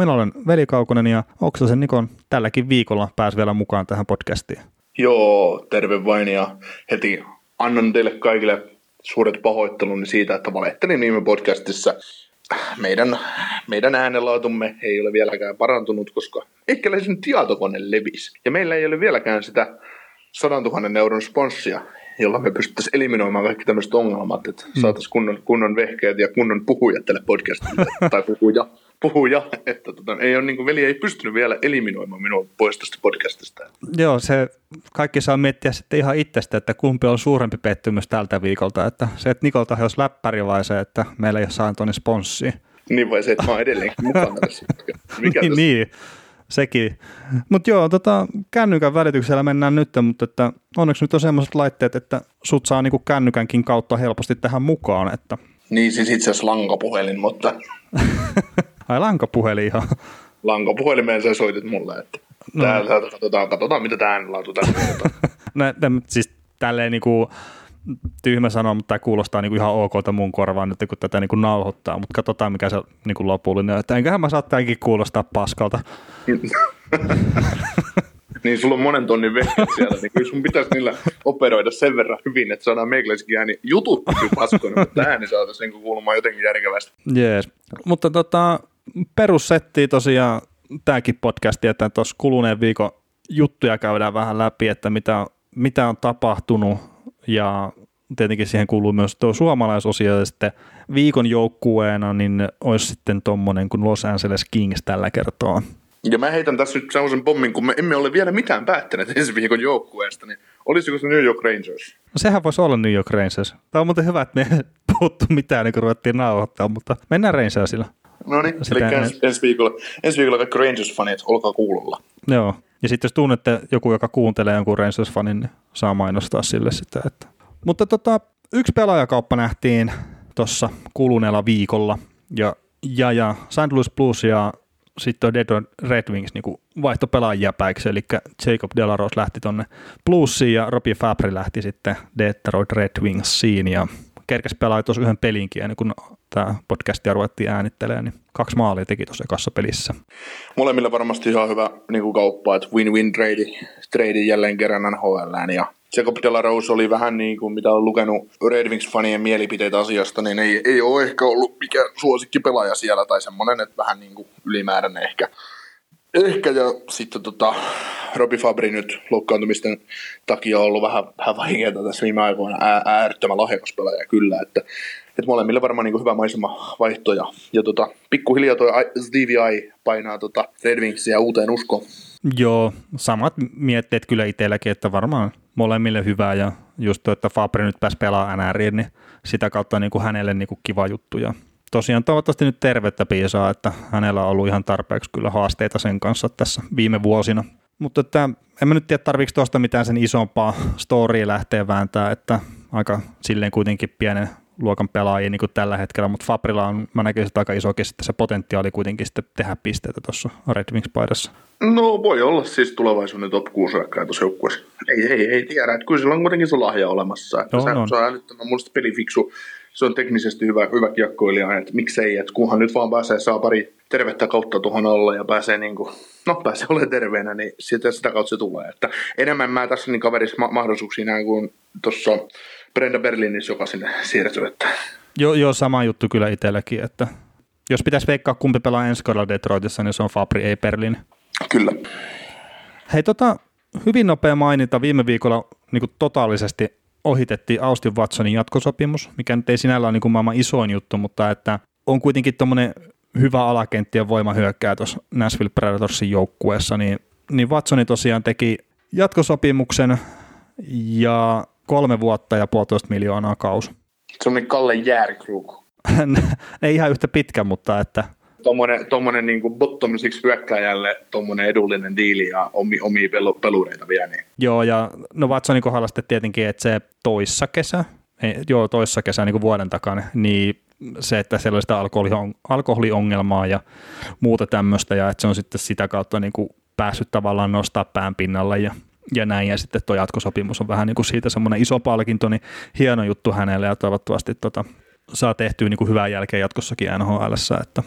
Minä olen Veli Kaukonen ja Oksasen Nikon tälläkin viikolla pääsi vielä mukaan tähän podcastiin. Joo, terve vain ja heti annan teille kaikille suuret pahoitteluni siitä, että valettelin viime podcastissa. Meidän, meidän äänenlaatumme ei ole vieläkään parantunut, koska ehkäläisen tietokone levisi. Ja meillä ei ole vieläkään sitä 100 000 euron sponssia, jolla me pystyttäisiin eliminoimaan kaikki tämmöiset ongelmat, että mm. saataisiin kunnon, kunnon vehkeet ja kunnon puhujat tälle podcastille, tai puhuja puhuja, että tota, ei ole, niin kuin, veli ei pystynyt vielä eliminoimaan minua pois tästä podcastista. Joo, se kaikki saa miettiä sitten ihan itsestä, että kumpi on suurempi pettymys tältä viikolta, että se, että Nikolta olisi läppäri vai se, että meillä ei ole saanut tuonne sponssia. Niin vai se, että mä oon edelleenkin mukana tässä. Mikä niin, niin, sekin. Mutta joo, tota, kännykän välityksellä mennään nyt, mutta että onneksi nyt on semmoiset laitteet, että sut saa niinku kännykänkin kautta helposti tähän mukaan. Että... Niin, siis itse asiassa lankapuhelin, mutta... Ai lankapuhelin ihan. Lankapuhelimeen sä soitit mulle, että no. täällä katsotaan, katsotaan, mitä tämä äänenlaatu tässä no, siis tälleen niinku tyhmä sanoa, mutta tämä kuulostaa niinku ihan okolta mun korvaan nyt, kun tätä niinku nauhoittaa, mutta katsotaan, mikä se niinku lopullinen on. Että enköhän mä saa tämänkin kuulostaa paskalta. niin sulla on monen tonnin vehkeet siellä, niin kyllä sun pitäisi niillä operoida sen verran hyvin, että saadaan meikäläisikin ääni jutut paskoina, mutta ääni saataisiin niin kuulumaan jotenkin järkevästi. Jees, mutta tota, perussettiin tosiaan tämäkin podcast, että tuossa kuluneen viikon juttuja käydään vähän läpi, että mitä, mitä on tapahtunut ja tietenkin siihen kuuluu myös tuo suomalaisosio ja sitten viikon joukkueena niin olisi sitten tuommoinen kuin Los Angeles Kings tällä kertaa. Ja mä heitän tässä nyt sellaisen pommin, kun me emme ole vielä mitään päättäneet ensi viikon joukkueesta, niin olisiko se New York Rangers? No sehän voisi olla New York Rangers. Tämä on muuten hyvä, että me ei puhuttu mitään, niin kun ruvettiin nauhoittaa, mutta mennään Rangersilla. No niin, eli ensi, ensi, viikolla, ensi viikolla kaikki Rangers-fanit, olkaa kuulolla. Joo, ja sitten jos tunnette joku, joka kuuntelee jonkun Rangers-fanin, niin saa mainostaa sille sitä. Että. Mutta tota, yksi pelaajakauppa nähtiin tuossa kuluneella viikolla, ja, ja, ja St. Louis Blues ja sitten on Detroit Red Wings niin vaihto pelaajia päiksi, eli Jacob Delaros lähti tonne Bluesiin ja Robbie Fabry lähti sitten Detroit Red Wingsiin ja kerkesi pelaa tuossa yhden pelinkin ennen kuin tämä podcastia ruvettiin äänittelemään, niin kaksi maalia teki tuossa ekassa pelissä. Molemmilla varmasti ihan hyvä niin kuin kauppa, että win-win trade, trade jälleen kerran NHL ja Jacob de la Rose oli vähän niin kuin, mitä on lukenut Red Wings-fanien mielipiteitä asiasta, niin ei, ei ole ehkä ollut mikään pelaaja siellä tai semmoinen, että vähän niin kuin ylimääräinen ehkä. Ehkä ja sitten tota, Robi Fabri nyt loukkaantumisten takia on ollut vähän, vähän vaikeaa tässä viime aikoina. Ää, äärettömän lahjakas pelaaja kyllä, että, että molemmille varmaan niin hyvä maisema vaihto. Ja, ja tota, pikkuhiljaa tuo Stevie I painaa tota Red Wingsia uuteen uskoon. Joo, samat mietteet kyllä itselläkin, että varmaan molemmille hyvää ja just tuo, että Fabri nyt pääsi pelaamaan NRiin, niin sitä kautta niin kuin hänelle niin kuin kiva juttu ja tosiaan toivottavasti nyt tervettä piisaa, että hänellä on ollut ihan tarpeeksi kyllä haasteita sen kanssa tässä viime vuosina. Mutta että, en mä nyt tiedä, tarviiko tuosta mitään sen isompaa storya lähteä vääntää, että aika silleen kuitenkin pienen luokan pelaajia niin kuin tällä hetkellä, mutta Fabrilla on, mä näkisin että aika isokin sitten se potentiaali kuitenkin sitten tehdä pisteitä tuossa Red Wings-paidassa. No voi olla siis tulevaisuuden top 6 tuossa joukkueessa. Ei, ei, ei tiedä, että kyllä sillä on kuitenkin se lahja olemassa. Että no, se, no. se on älyttömän mun pelifiksu, se on teknisesti hyvä, hyvä kiekkoilija, että miksei, että kunhan nyt vaan pääsee, saa pari tervettä kautta tuohon alle ja pääsee niin kuin, no pääsee olemaan terveenä, niin sitä, sitä kautta se tulee. Että enemmän mä tässä niin kaverissa ma- mahdollisuuksia näin kuin tuossa Brenda Berlinissä, joka sinne siirtyy. Että. Joo, joo, sama juttu kyllä itselläkin, että jos pitäisi veikkaa kumpi pelaa ensi kaudella Detroitissa, niin se on Fabri, ei Berlin. Kyllä. Hei, tota, hyvin nopea maininta. Viime viikolla niin kuin totaalisesti ohitettiin Austin Watsonin jatkosopimus, mikä nyt ei sinällä ole niin kuin maailman isoin juttu, mutta että on kuitenkin tuommoinen hyvä alakentti ja voimahyökkää tuossa Nashville Predatorsin joukkueessa, niin, niin Watsoni tosiaan teki jatkosopimuksen ja kolme vuotta ja puolitoista miljoonaa kaus. Semmoinen Kalle Järkruk. ei ihan yhtä pitkä, mutta että Tuommoinen, niin bottom six hyökkääjälle tuommoinen edullinen diili ja omi, omia pelu, pelureita vielä. Niin. Joo, ja no Watsonin kohdalla sitten tietenkin, että se toissa kesä, ei, joo, toissa kesä niin kuin vuoden takana, niin se, että siellä oli sitä alkoholi, alkoholiongelmaa ja muuta tämmöistä, ja että se on sitten sitä kautta niin kuin päässyt tavallaan nostaa pään pinnalle ja, ja näin, ja sitten tuo jatkosopimus on vähän niin kuin siitä semmoinen iso palkinto, niin hieno juttu hänelle, ja toivottavasti tota, saa tehtyä niin kuin hyvää jälkeä jatkossakin NHL, että,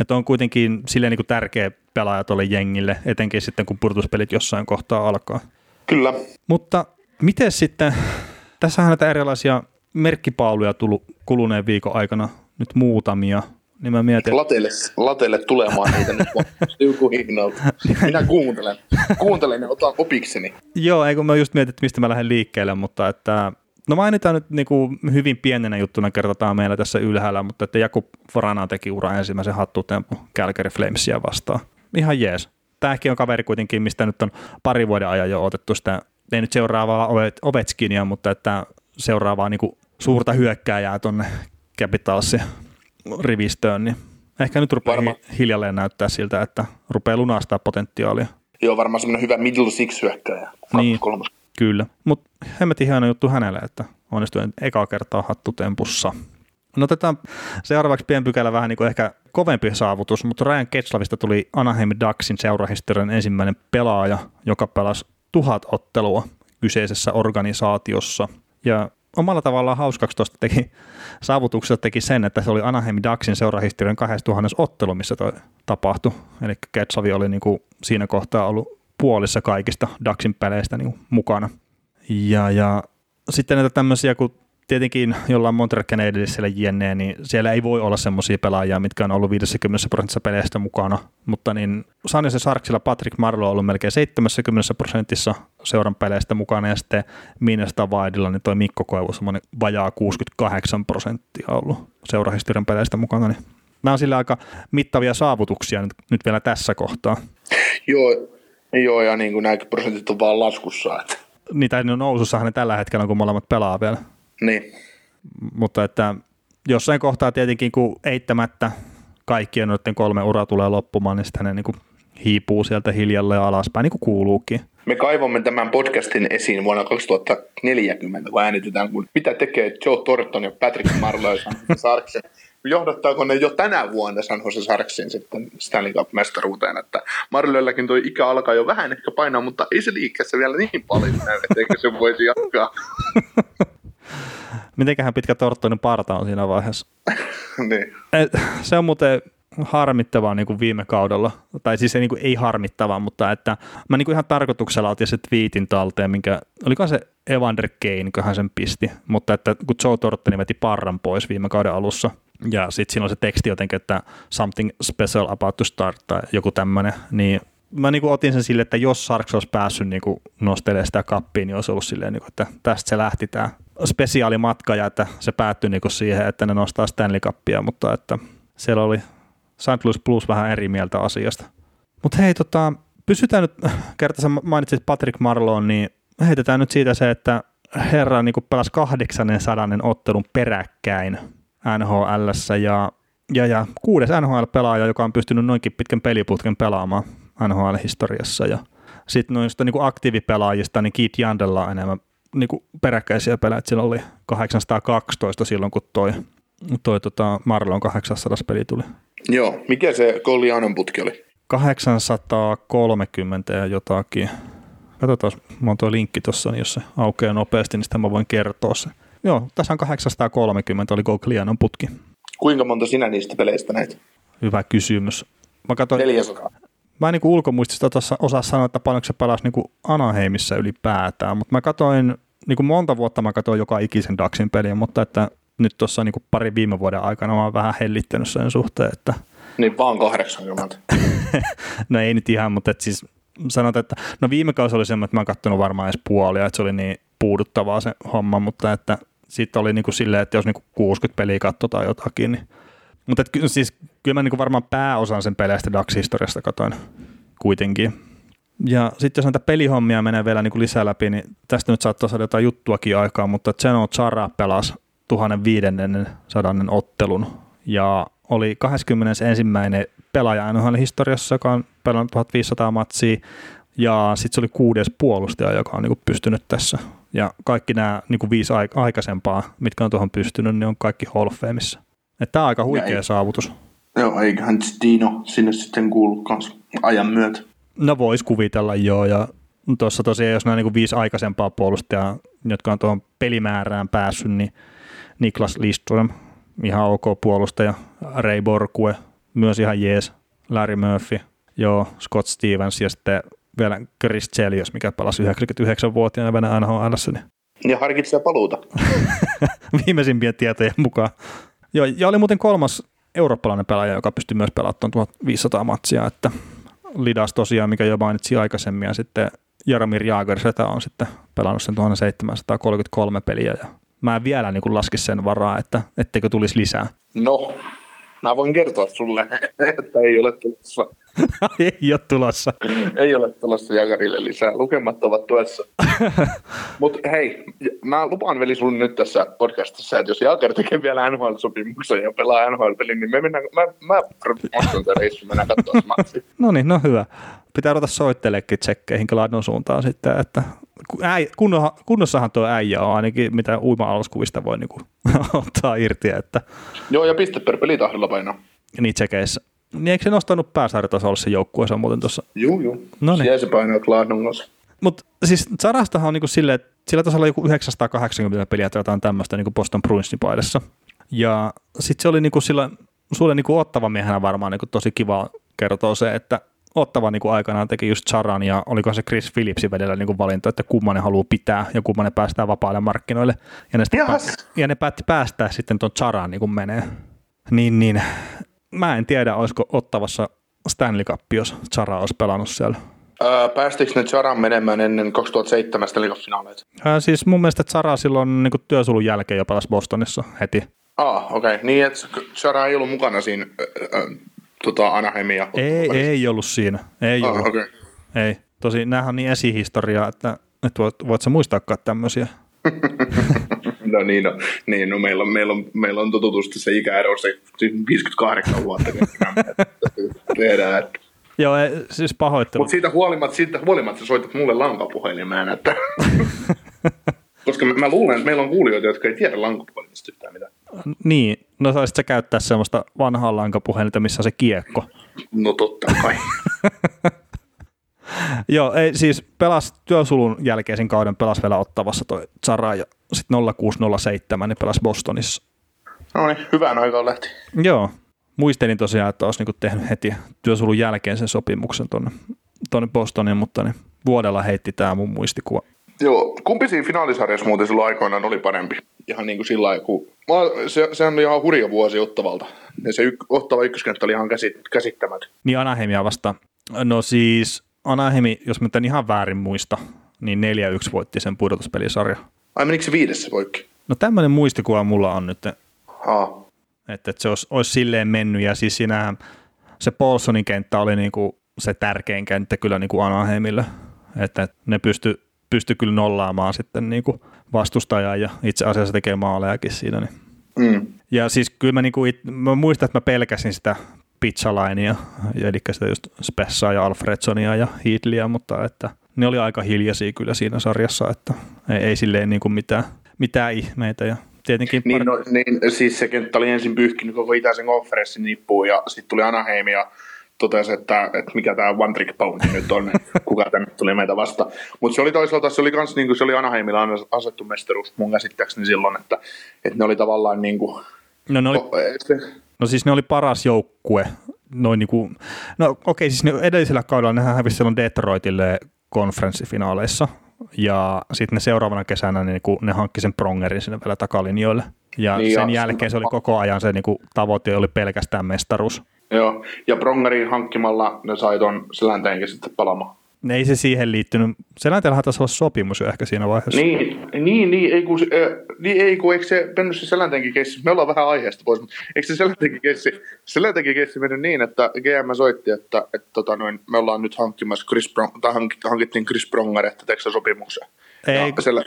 että on kuitenkin silleen niin kuin tärkeä pelaaja tuolle jengille, etenkin sitten kun purtuspelit jossain kohtaa alkaa. Kyllä. Mutta miten sitten, tässä on näitä erilaisia merkkipauluja tullut kuluneen viikon aikana, nyt muutamia, niin mä mietin... Lateille, lateille tulemaan niitä nyt hihnalta. Minä kuuntelen. Kuuntelen ja otan opikseni. Joo, eikö mä just mietin, että mistä mä lähden liikkeelle, mutta että No mainitaan nyt niin kuin hyvin pienenä juttuna kerrotaan meillä tässä ylhäällä, mutta että Jakub Forana teki ura ensimmäisen hattutempu Calgary Flamesia vastaan. Ihan jees. Tämäkin on kaveri kuitenkin, mistä nyt on pari vuoden ajan jo otettu sitä, ei nyt seuraavaa Ovechkinia, mutta että seuraavaa niin kuin suurta hyökkääjää tuonne Capitalsin rivistöön, niin ehkä nyt rupeaa Varma. hiljalleen näyttää siltä, että rupeaa lunastaa potentiaalia. Joo, varmaan semmoinen hyvä middle six hyökkääjä. Niin, kolmas. Kyllä. Mutta hemmetin hieno juttu hänelle, että onnistui eka kertaa hattutempussa. No otetaan seuraavaksi pienpykälä vähän niin kuin ehkä kovempi saavutus, mutta Ryan Ketslavista tuli Anaheim Ducksin seurahistorian ensimmäinen pelaaja, joka pelasi tuhat ottelua kyseisessä organisaatiossa. Ja omalla tavallaan hauskaksi tuosta teki, saavutuksesta teki sen, että se oli Anaheim Ducksin seurahistorian 2000 ottelu, missä toi tapahtui. Eli Ketsavi oli niin kuin siinä kohtaa ollut puolissa kaikista Ducksin peleistä niin mukana. Ja, ja sitten näitä tämmöisiä, kun tietenkin jollain Montreal Canadiensilla jne, niin siellä ei voi olla semmoisia pelaajia, mitkä on ollut 50 prosentissa peleistä mukana, mutta niin Sanjose Sarksilla Patrick Marlo on ollut melkein 70 prosentissa seuran peleistä mukana, ja sitten Minnesota Wildilla niin toi Mikko Koivu semmoinen vajaa 68 prosenttia ollut seurahistorian peleistä mukana, niin nämä on sillä aika mittavia saavutuksia nyt, nyt vielä tässä kohtaa. Joo, joo ja niin kuin nämäkin prosentit on vaan laskussa. Että. Niitä on nousussa ne tällä hetkellä, kun molemmat pelaa vielä. Niin. Mutta että jossain kohtaa tietenkin, kun eittämättä kaikkien noiden kolme ura tulee loppumaan, niin sitten ne niin hiipuu sieltä hiljalleen alaspäin, niin kuin kuuluukin. Me kaivamme tämän podcastin esiin vuonna 2040, kun äänitetään, kun mitä tekee Joe Thornton ja Patrick Marlowe ja Sarksen. Johdattaako ne jo tänä vuonna San Jose Sarksin sitten Stanley Cup-mestaruuteen, että Marlölläkin tuo ikä alkaa jo vähän ehkä painaa, mutta ei se liikkeessä vielä niin paljon näy, etteikö se voisi jatkaa. Mitenköhän pitkä torttoinen parta on siinä vaiheessa? niin. Se on muuten harmittavaa niin kuin viime kaudella, tai siis ei, niin kuin, ei harmittavaa, mutta että mä niin kuin ihan tarkoituksella otin se twiitin talteen, minkä, oliko se Evander Kane, köhän sen pisti, mutta että kun Joe Torttoni veti parran pois viime kauden alussa, ja sitten siinä on se teksti jotenkin, että something special about to start tai joku tämmöinen, niin mä niin kuin otin sen sille, että jos Sarks olisi päässyt niin kuin nostelemaan sitä kappiin, niin olisi ollut silleen, niin kuin, että tästä se lähti tämä spesiaalimatka ja että se päättyi niin kuin siihen, että ne nostaa Stanley Cupia, mutta että siellä oli St. Louis Plus vähän eri mieltä asiasta. Mutta hei, tota, pysytään nyt, kerta sä mainitsit Patrick Marloon, niin heitetään nyt siitä se, että herra niin pelasi 800 ottelun peräkkäin NHL ja, ja, ja kuudes NHL-pelaaja, joka on pystynyt noinkin pitkän peliputken pelaamaan NHL-historiassa. Ja sitten noista niin aktiivipelaajista, niin Keith Jandella on enemmän niin peräkkäisiä pelejä. Sillä oli 812 silloin, kun toi, toi tota Marlon 800 peli tuli. Joo, mikä se Collianon putki oli? 830 ja jotakin. Katsotaan, mä on tuo linkki tuossa, niin jos se aukeaa nopeasti, niin sitä mä voin kertoa se. Joo, tässä on 830 oli Goglianon putki. Kuinka monta sinä niistä peleistä näit? Hyvä kysymys. Mä katsoin, 400. Mä en niin ulkomuistista tuossa osaa sanoa, että paljonko se pelasi niin Anaheimissa ylipäätään, mutta mä katsoin, niin kuin monta vuotta mä katsoin joka ikisen Daxin peliä, mutta että nyt tuossa niin pari viime vuoden aikana mä oon vähän hellittänyt sen suhteen, että... Niin vaan 80. no ei nyt ihan, mutta että siis sanotaan, että no viime kausi oli semmoinen, että mä oon katsonut varmaan edes puolia, että se oli niin puuduttavaa se homma, mutta että sitten oli niin kuin silleen, että jos niin kuin 60 peliä katsotaan jotakin, niin mutta et, siis, kyllä mä niin varmaan pääosan sen peleistä DAX-historiasta katoin kuitenkin. Ja sitten jos näitä pelihommia menee vielä niin kuin lisää läpi, niin tästä nyt saattaa saada jotain juttuakin aikaa, mutta Zeno Chara pelasi 1500 ottelun ja oli 21. pelaaja NHL historiassa, joka on pelannut 1500 matsia, ja sitten se oli kuudes puolustaja, joka on niinku pystynyt tässä. Ja kaikki nämä niinku viisi aikaisempaa, mitkä on tuohon pystynyt, niin on kaikki Hall of Fameissa. Tämä on aika huikea ei, saavutus. Joo, eiköhän Dino sinne sitten kuulu ajan myötä. No voisi kuvitella joo, ja tuossa tosiaan, jos nämä niin viisi aikaisempaa puolustajaa, jotka on tuohon pelimäärään päässyt, niin Niklas Lindström, ihan ok puolustaja, Ray Borkue, myös ihan jees, Larry Murphy, joo, Scott Stevens ja sitten vielä Chris Chelios, mikä palasi 99-vuotiaana Venäjän NHL. Niin. Ja harkitsee paluuta. Viimeisimpien tietojen mukaan. Joo, ja oli muuten kolmas eurooppalainen pelaaja, joka pystyi myös pelaamaan 1500 matsia, että Lidas tosiaan, mikä jo mainitsi aikaisemmin, ja sitten Jaromir Jaagersetä on sitten pelannut sen 1733 peliä, ja mä en vielä niin laskisi sen varaa, että etteikö tulisi lisää. No, mä voin kertoa sulle, että ei ole tulossa. ei ole tulossa. ei ole tulossa Jakarille lisää. Lukemat ovat tuossa. Mutta hei, mä lupaan veli sulle nyt tässä podcastissa, että jos Jakar tekee vielä NHL-sopimuksen ja pelaa NHL-pelin, niin me mennään, mä, mä maksan tämän mennään katsomaan no niin, no hyvä. Pitää ruveta soitteleekin tsekkeihin Gladon suuntaan sitten, että äi, kunnossahan tuo äijä on ainakin, mitä uima-alaskuvista voi niinku ottaa irti. Että... Joo, ja piste per pelitahdilla painaa. Niin tsekeissä. Niin eikö se nostanut pääsarjatasolla se joukkueensa muuten tuossa? Joo, joo. No niin. Siellä se painaa Gladon kanssa. Mutta siis Zarastahan on niinku silleen, että sillä tasolla joku 980 peliä tai jotain tämmöistä niinku Boston Bruinsin paidassa. Ja sitten se oli niinku sillä, sulle niinku ottava miehenä varmaan niinku tosi kiva kertoa se, että Ottava niin kuin aikanaan teki just Charan ja oliko se Chris Phillipsin vedellä niin kuin valinta, että kumman ne haluaa pitää ja kumman ne päästää vapaille markkinoille. Ja ne, pä- ja ne päätti päästää sitten tuon Charan niin kuin menee. Niin, niin. Mä en tiedä, olisiko Ottavassa Stanley Cup, jos Chara olisi pelannut siellä. Öö, päästikö ne Charan menemään ennen 2007 Stanley Cup-finaaleita? Öö, siis mun mielestä Chara silloin niin työsulun jälkeen jo pelasi Bostonissa heti. Ah, okei. Okay. Niin, että Chara ei ollut mukana siinä tota Anaheimia? Ei, ei ollut siinä. Ei ah, ollut. Okay. Ei. Tosi näähän on niin esihistoriaa, että, että voit, voit sä muistaakaan tämmöisiä. no niin, no, niin no meillä on, meillä on, meillä on totutusti se ikäero, se 58 vuotta, niin tehdään, että Joo, siis pahoittelu. Mutta siitä huolimatta, siitä huolimatta sä soitat mulle lankapuhelimeen, että... Koska mä, mä luulen, että meillä on kuulijoita, jotka ei tiedä lankapuhelimesta yhtään mitään. Niin, no saisit sä käyttää semmoista vanhaa lankapuhelinta, missä on se kiekko. No totta kai. Joo, ei, siis pelas työsulun jälkeisen kauden pelas vielä ottavassa toi Zara ja sitten 0607 niin pelas Bostonissa. No niin, hyvään aikaan lähti. Joo, muistelin tosiaan, että olisi niinku tehnyt heti työsulun jälkeen sen sopimuksen tuonne tonne Bostoniin, mutta niin vuodella heitti tämä mun muistikuva. Joo, kumpi siinä finaalisarjassa muuten silloin aikoinaan oli parempi? Ihan niin kuin sillä lailla, kun... Se, sehän oli ihan hurja vuosi Ottavalta. Ja se yk, Ottava ykköskenttä oli ihan käsit, käsittämätön. Niin Anaheimia vasta. No siis Anaheimi, jos mä ihan väärin muista, niin 4-1 voitti sen pudotuspelisarja. Ai menikö se viidessä poikki? No tämmöinen muistikuva mulla on nyt. Aa. Että, että se olisi, olisi silleen mennyt ja siis siinähän se Paulsonin kenttä oli niinku se tärkein kenttä kyllä niinku Anaheimille. Että ne pysty pysty kyllä nollaamaan sitten niin kuin vastustajaa ja itse asiassa tekee maalejakin siinä. Niin. Mm. Ja siis kyllä mä, niin kuin, it, mä muistan, että mä pelkäsin sitä pizzalainia, eli sitä just Spessaa ja Alfredsonia ja Heatleya, mutta että ne oli aika hiljaisia kyllä siinä sarjassa, että ei, ei silleen niin kuin mitään, mitään ihmeitä ja tietenkin... Niin, par- no, niin, siis se kenttä oli ensin pyyhkinyt koko itäisen konferenssin nippuun ja sitten tuli Anaheim ja totesi, että, että mikä tämä One Trick Pony nyt on, kuka tänne tuli meitä vasta. Mutta se oli toisaalta, se oli kans, niin kuin, se oli Anaheimilla asettu mestaruus mun käsittääkseni silloin, että, että ne oli tavallaan niin kuin, No, ne oli, no siis ne oli paras joukkue. Noin niin kuin, no okei, okay, siis ne edellisellä kaudella nehän hävisi silloin Detroitille konferenssifinaaleissa, ja sitten ne seuraavana kesänä niin kuin, ne hankki sen Prongerin sinne vielä takalinjoille. Ja niin sen ja jälkeen se oli koko ajan se niin kuin, tavoite oli pelkästään mestaruus. Joo, ja Prongerin hankkimalla ne sai ton selänteenkin sitten palamaan. Ei se siihen liittynyt. Selänteellähän taisi olla sopimus jo ehkä siinä vaiheessa. Niin, niin, niin ei kun, äh, niin, ei kun eikö se mennyt se selänteenkin kessi, me ollaan vähän aiheesta pois, mutta eikö se selänteenkin kessi, selänteenkin kessi mennyt niin, että GM soitti, että, että tota noin, me ollaan nyt hankkimassa Chris Prong, tai hankittiin Chris Pronger, että teekö sopimuksen. Ei. Ja siellä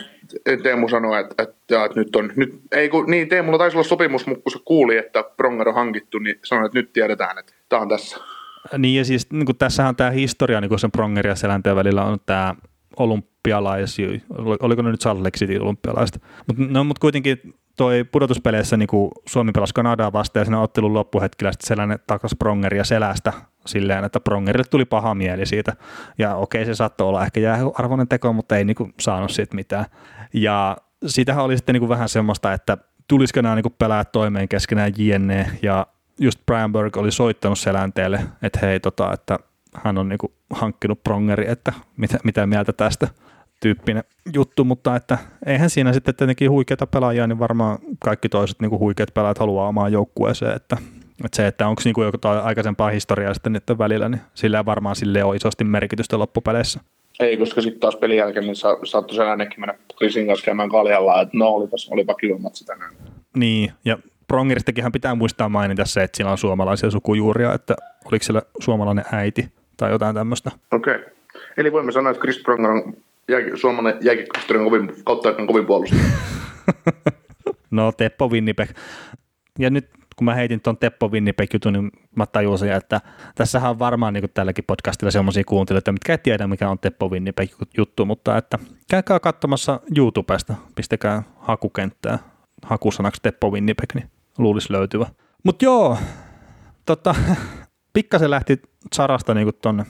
Teemu sanoi, että, että, että nyt on, nyt, ei kun, niin Teemulla taisi olla sopimus, mutta kun se kuuli, että Pronger on hankittu, niin sanoi, että nyt tiedetään, että tämä on tässä. Niin ja siis niin tässähän tämä historia niin kuin sen Pronger ja Selänteen välillä on tämä olympialais, oliko ne nyt Salt olympialaiset, mutta no, mut kuitenkin toi pudotuspeleissä niin kuin Suomi pelasi Kanadaa vastaan ja siinä ottelun loppuhetkellä sitten Selänne takas Prongeria selästä silleen, että Prongerille tuli paha mieli siitä. Ja okei, se saattoi olla ehkä jääarvoinen teko, mutta ei niin kuin saanut siitä mitään. Ja siitähän oli sitten niin kuin vähän semmoista, että tulisiko nämä niin kuin pelää toimeen keskenään jne. Ja just Brian Burke oli soittanut Selänteelle, että hei, tota, että hän on niin kuin hankkinut Prongeri, että mitä, mitä mieltä tästä tyyppinen juttu, mutta että eihän siinä sitten tietenkin huikeita pelaajia, niin varmaan kaikki toiset niin kuin huikeat pelaajat haluaa omaan joukkueeseen, että, että se, että onko niin kuin jotain aikaisempaa historiaa sitten niiden välillä, niin sillä varmaan sille on isosti merkitystä loppupeleissä. Ei, koska sitten taas pelin jälkeen niin sa- saattoi sellainenkin mennä Krisin kanssa käymään kaljalla, että no olipas, olipa kiva matsi tänään. Niin, ja Prongeristakin pitää muistaa mainita se, että sillä on suomalaisia sukujuuria, että oliko siellä suomalainen äiti tai jotain tämmöistä. Okei. Okay. Eli voimme sanoa, että Chris Pronger on jääki, suomalainen jääkiekkohistorian kovin, kautta kovin puolustaja. no Teppo Winnipeg. Ja nyt kun mä heitin tuon Teppo Winnipeg-jutun, niin mä tajusin, että tässähän on varmaan niin tälläkin podcastilla sellaisia kuuntelijoita, mitkä ei tiedä, mikä on Teppo Winnipeg-juttu, mutta että käykää katsomassa YouTubesta, pistäkää hakukenttää hakusanaksi Teppo Winnipeg, niin luulisi löytyvä. Mutta joo, tota, pikkasen lähti Sarasta niin tonne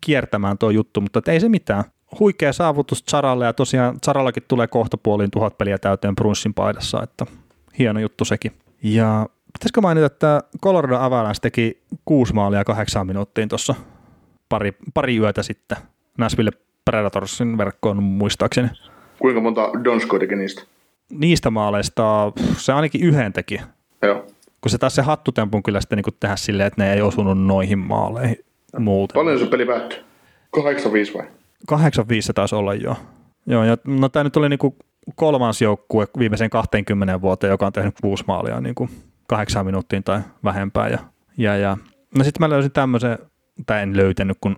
kiertämään tuo juttu, mutta ei se mitään. Huikea saavutus Saralle ja tosiaan Sarallakin tulee kohta puoliin tuhat peliä täyteen Brunssin paidassa, että hieno juttu sekin. Ja pitäisikö mainita, että Colorado Avalanche teki kuusi maalia kahdeksaan minuuttiin tuossa pari, pari yötä sitten Nashville Predatorsin verkkoon muistaakseni. Kuinka monta Donsko teki niistä? Niistä maaleista se ainakin yhden teki. Joo. Kun se taas se hattutempun kyllä sitten niin tehdä silleen, että ne ei osunut noihin maaleihin muuten. Paljon se peli päättyi? 8-5 vai? 8-5 se taisi olla jo. Joo, ja no tämä nyt oli niin kuin kolmas joukkue viimeisen 20 vuoteen, joka on tehnyt kuusi maalia niin kuin kahdeksan minuuttiin tai vähempää. Ja, ja, ja. No sitten mä löysin tämmöisen, tai en löytänyt, kun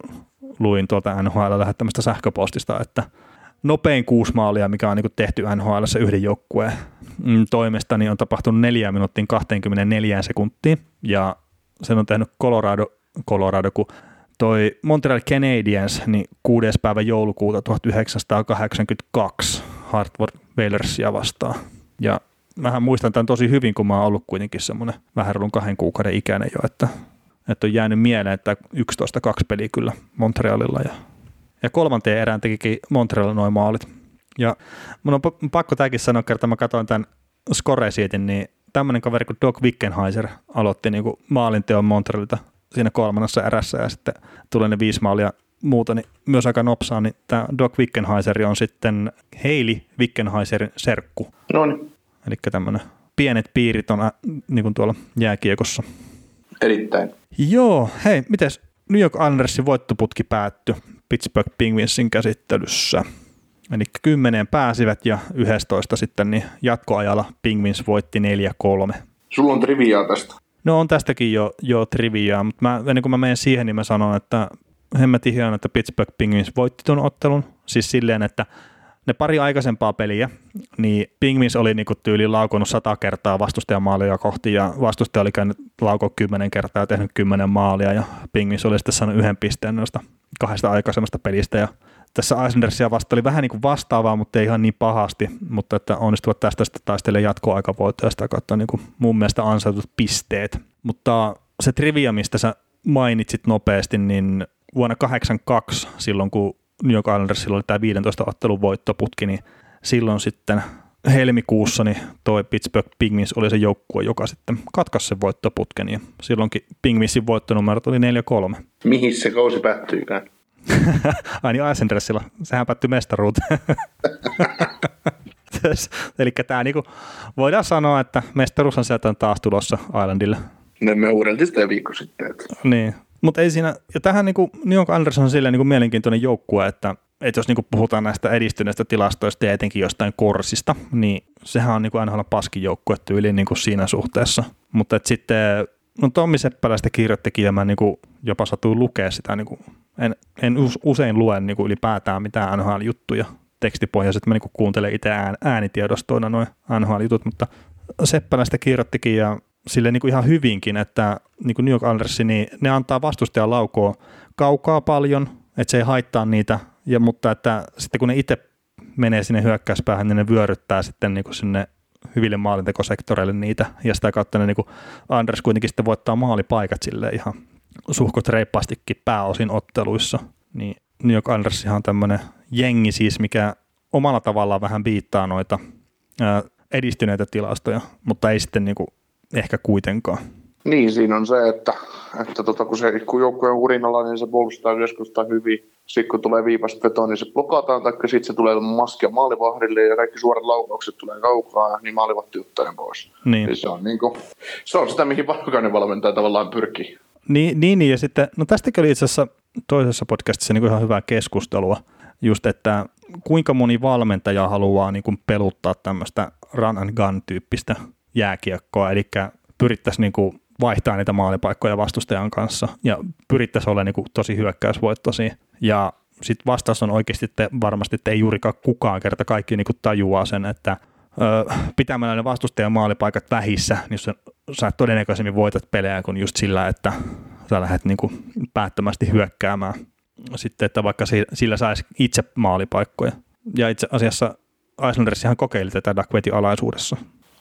luin tuolta NHL lähettämästä sähköpostista, että nopein kuusi maalia, mikä on niin tehty NHL yhden joukkueen mm, toimesta, niin on tapahtunut 4 minuuttiin 24 sekuntiin, ja sen on tehnyt Colorado, Colorado kun toi Montreal Canadiens niin 6. päivä joulukuuta 1982 Hartford Whalersia vastaan. Ja mähän muistan tämän tosi hyvin, kun mä oon ollut kuitenkin semmoinen vähän rullun kahden kuukauden ikäinen jo, että, että on jäänyt mieleen, että 11-2 peli kyllä Montrealilla ja, ja kolmanteen erään tekikin Montreal noin maalit. Ja mun on pakko tämäkin sanoa, kerta mä katsoin tämän score niin tämmöinen kaveri kuin Doc Wickenheiser aloitti niin kuin maalinteon Montrealilta siinä kolmannessa erässä ja sitten tulee ne viisi maalia muuta, niin myös aika nopsaa, niin tämä Doc Wickenheiser on sitten Heili Wickenheiserin serkku. No niin. Eli tämmöinen pienet piirit on äh, niin kuin tuolla jääkiekossa. Erittäin. Joo, hei, mites New York Islandersin voittoputki päättyi Pittsburgh Penguinsin käsittelyssä. Eli kymmenen pääsivät ja 11 sitten niin jatkoajalla Penguins voitti 4-3. Sulla on triviaa tästä. No on tästäkin jo, jo triviaa, mutta mä, ennen kuin mä menen siihen, niin mä sanon, että hemmetin hieno, että Pittsburgh Penguins voitti tuon ottelun. Siis silleen, että ne pari aikaisempaa peliä, niin Penguins oli niinku tyyli laukonut sata kertaa vastustajamaalia kohti ja vastustaja oli käynyt laukoa kymmenen kertaa ja tehnyt kymmenen maalia ja Penguins oli sitten saanut yhden pisteen noista kahdesta aikaisemmasta pelistä ja tässä Islandersia vasta oli vähän niin vastaavaa, mutta ei ihan niin pahasti, mutta että onnistuvat tästä sitten taistelemaan jatkoaikavoittoja sitä kautta niin kuin mun mielestä ansaitut pisteet. Mutta se trivia, mistä sä mainitsit nopeasti, niin vuonna 82, silloin kun New York Islandersilla oli tämä 15 ottelun voittoputki, niin silloin sitten helmikuussa niin toi Pittsburgh Penguins oli se joukkue, joka sitten katkaisi sen voittoputken ja silloinkin Penguinsin voittonumerot oli 4-3. Mihin se kausi päättyykään? Ai niin Islandersilla, sehän päättyi mestaruuteen. Eli tämä niinku, voidaan sanoa, että mestaruus on sieltä taas tulossa Islandille. Ne me uudeltiin sitä viikko sitten. Että. Niin, mutta ei siinä, ja tähän niin kuin New York Islanders on silleen niin kuin mielenkiintoinen joukkue, että, että jos niin kuin puhutaan näistä edistyneistä tilastoista ja etenkin jostain korsista, niin sehän on niin kuin NHL paskin joukkue tyyli niin kuin siinä suhteessa. Mutta että sitten, no Tommi Seppälä sitä kirjoittikin ja mä niin kuin jopa satuin lukea sitä, niin kuin, en, en usein lue niin kuin ylipäätään mitään NHL-juttuja tekstipohjaiset, mä niin kuuntelen itse ään, äänitiedostoina noin NHL-jutut, mutta Seppälästä kirjoittikin ja sille niin kuin ihan hyvinkin, että niin kuin New York Islanders, niin ne antaa vastustajan laukoa kaukaa paljon, että se ei haittaa niitä, ja, mutta että sitten kun ne itse menee sinne hyökkäyspäähän, niin ne vyöryttää sitten niin kuin sinne hyville maalintekosektoreille niitä, ja sitä kautta ne niin kuin Anders kuitenkin sitten voittaa maalipaikat sille ihan suhkot reippaastikin pääosin otteluissa, niin New York Islanders on tämmöinen jengi siis, mikä omalla tavallaan vähän viittaa noita edistyneitä tilastoja, mutta ei sitten niin kuin ehkä kuitenkaan. Niin, siinä on se, että, että tota, kun, se, kun joukkue on urinalla, niin se puolustaa keskustaa hyvin. Sitten kun tulee viimeistä vetoa, niin se blokataan, tai sitten se tulee maskia maalivahdille ja kaikki suorat laukaukset tulee kaukaa, niin maalivahti ottaa pois. Niin. Eli se, on niin kuin, se on sitä, mihin jokainen valmentaja tavallaan pyrkii. Niin, niin, niin, ja sitten, no tästäkin oli itse asiassa toisessa podcastissa niin kuin ihan hyvää keskustelua, just että kuinka moni valmentaja haluaa niin kuin peluttaa tämmöistä run and gun tyyppistä jääkiekkoa, eli pyrittäisiin niin kuin vaihtaa niitä maalipaikkoja vastustajan kanssa ja pyrittäisiin olla niin kuin tosi hyökkäysvoittoisia. Ja sitten vastaus on oikeasti että varmasti, että ei juurikaan kukaan kerta kaikki niin kuin tajuaa sen, että ö, pitämällä ne vastustajan maalipaikat vähissä, niin sä, sä todennäköisemmin voitat pelejä kuin just sillä, että sä lähdet niin kuin päättömästi hyökkäämään. Sitten, että vaikka sillä saisi itse maalipaikkoja. Ja itse asiassa Islandersihan kokeili tätä Duckwetin alaisuudessa.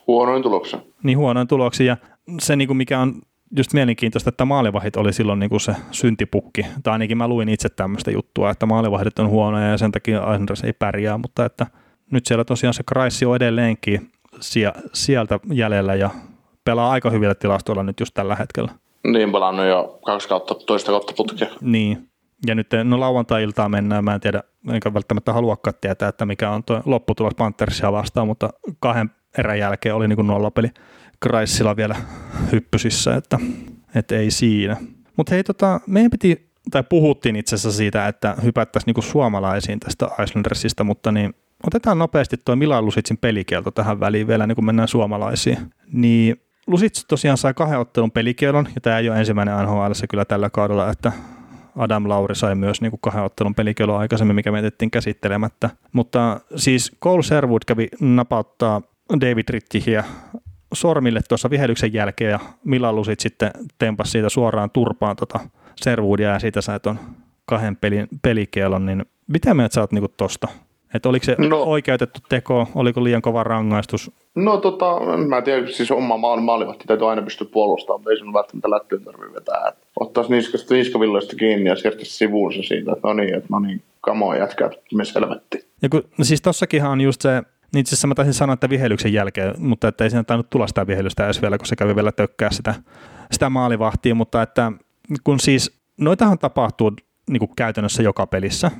Huonoin tuloksen. Niin huonoin tuloksia. Ja se, niin kuin mikä on just mielenkiintoista, että maalivahit oli silloin niin kuin se syntipukki. Tai ainakin mä luin itse tämmöistä juttua, että maalivahdit on huonoja ja sen takia Islanders ei pärjää, mutta että nyt siellä tosiaan se Kreissi on edelleenkin sieltä jäljellä ja pelaa aika hyvillä tilastoilla nyt just tällä hetkellä. Niin, pelannut jo kaksi kautta, toista kautta putkea. Niin, ja nyt no lauantai-iltaan mennään, mä en tiedä, enkä välttämättä haluakaan tietää, että mikä on tuo lopputulos Panthersia vastaan, mutta kahden erän jälkeen oli niin nollapeli Kreissilla vielä hyppysissä, että, että ei siinä. Mutta hei, tota, meidän piti, tai puhuttiin itse asiassa siitä, että hypättäisiin niinku suomalaisiin tästä Islandersista, mutta niin otetaan nopeasti tuo Milan Lusitsin pelikielto tähän väliin vielä, niin kun mennään suomalaisiin. Niin Lusits tosiaan sai kahden ottelun pelikielon, ja tämä ei ole ensimmäinen NHL kyllä tällä kaudella, että Adam Lauri sai myös niin kahden ottelun pelikielon aikaisemmin, mikä me käsittelemättä. Mutta siis Cole Sherwood kävi napauttaa David Rittihiä sormille tuossa vihelyksen jälkeen ja Milalusit sitten tempas siitä suoraan turpaan tota Serwoodia ja siitä sait on kahden pelin pelikielon, niin mitä mieltä sä oot niinku tosta? Että oliko se no, oikeutettu teko, oliko liian kova rangaistus? No tota, mä en tiedä, siis oma maali, maalivahti täytyy aina pystyä puolustamaan, mutta ei sun välttämättä lättyyn tarvitse vetää. Että ottaisi niskasta niskavilloista kiinni ja siirtäisi sivuunsa siitä, että no niin, että no niin, kamoa jätkää, me selvetti. Ja kun, no siis tossakinhan on just se, niin itse asiassa mä taisin sanoa, että vihelyksen jälkeen, mutta että ei siinä tainnut tulla sitä vihelystä edes vielä, kun se kävi vielä tökkää sitä, sitä maalivahtia, mutta että kun siis noitahan tapahtuu niin kuin käytännössä joka pelissä,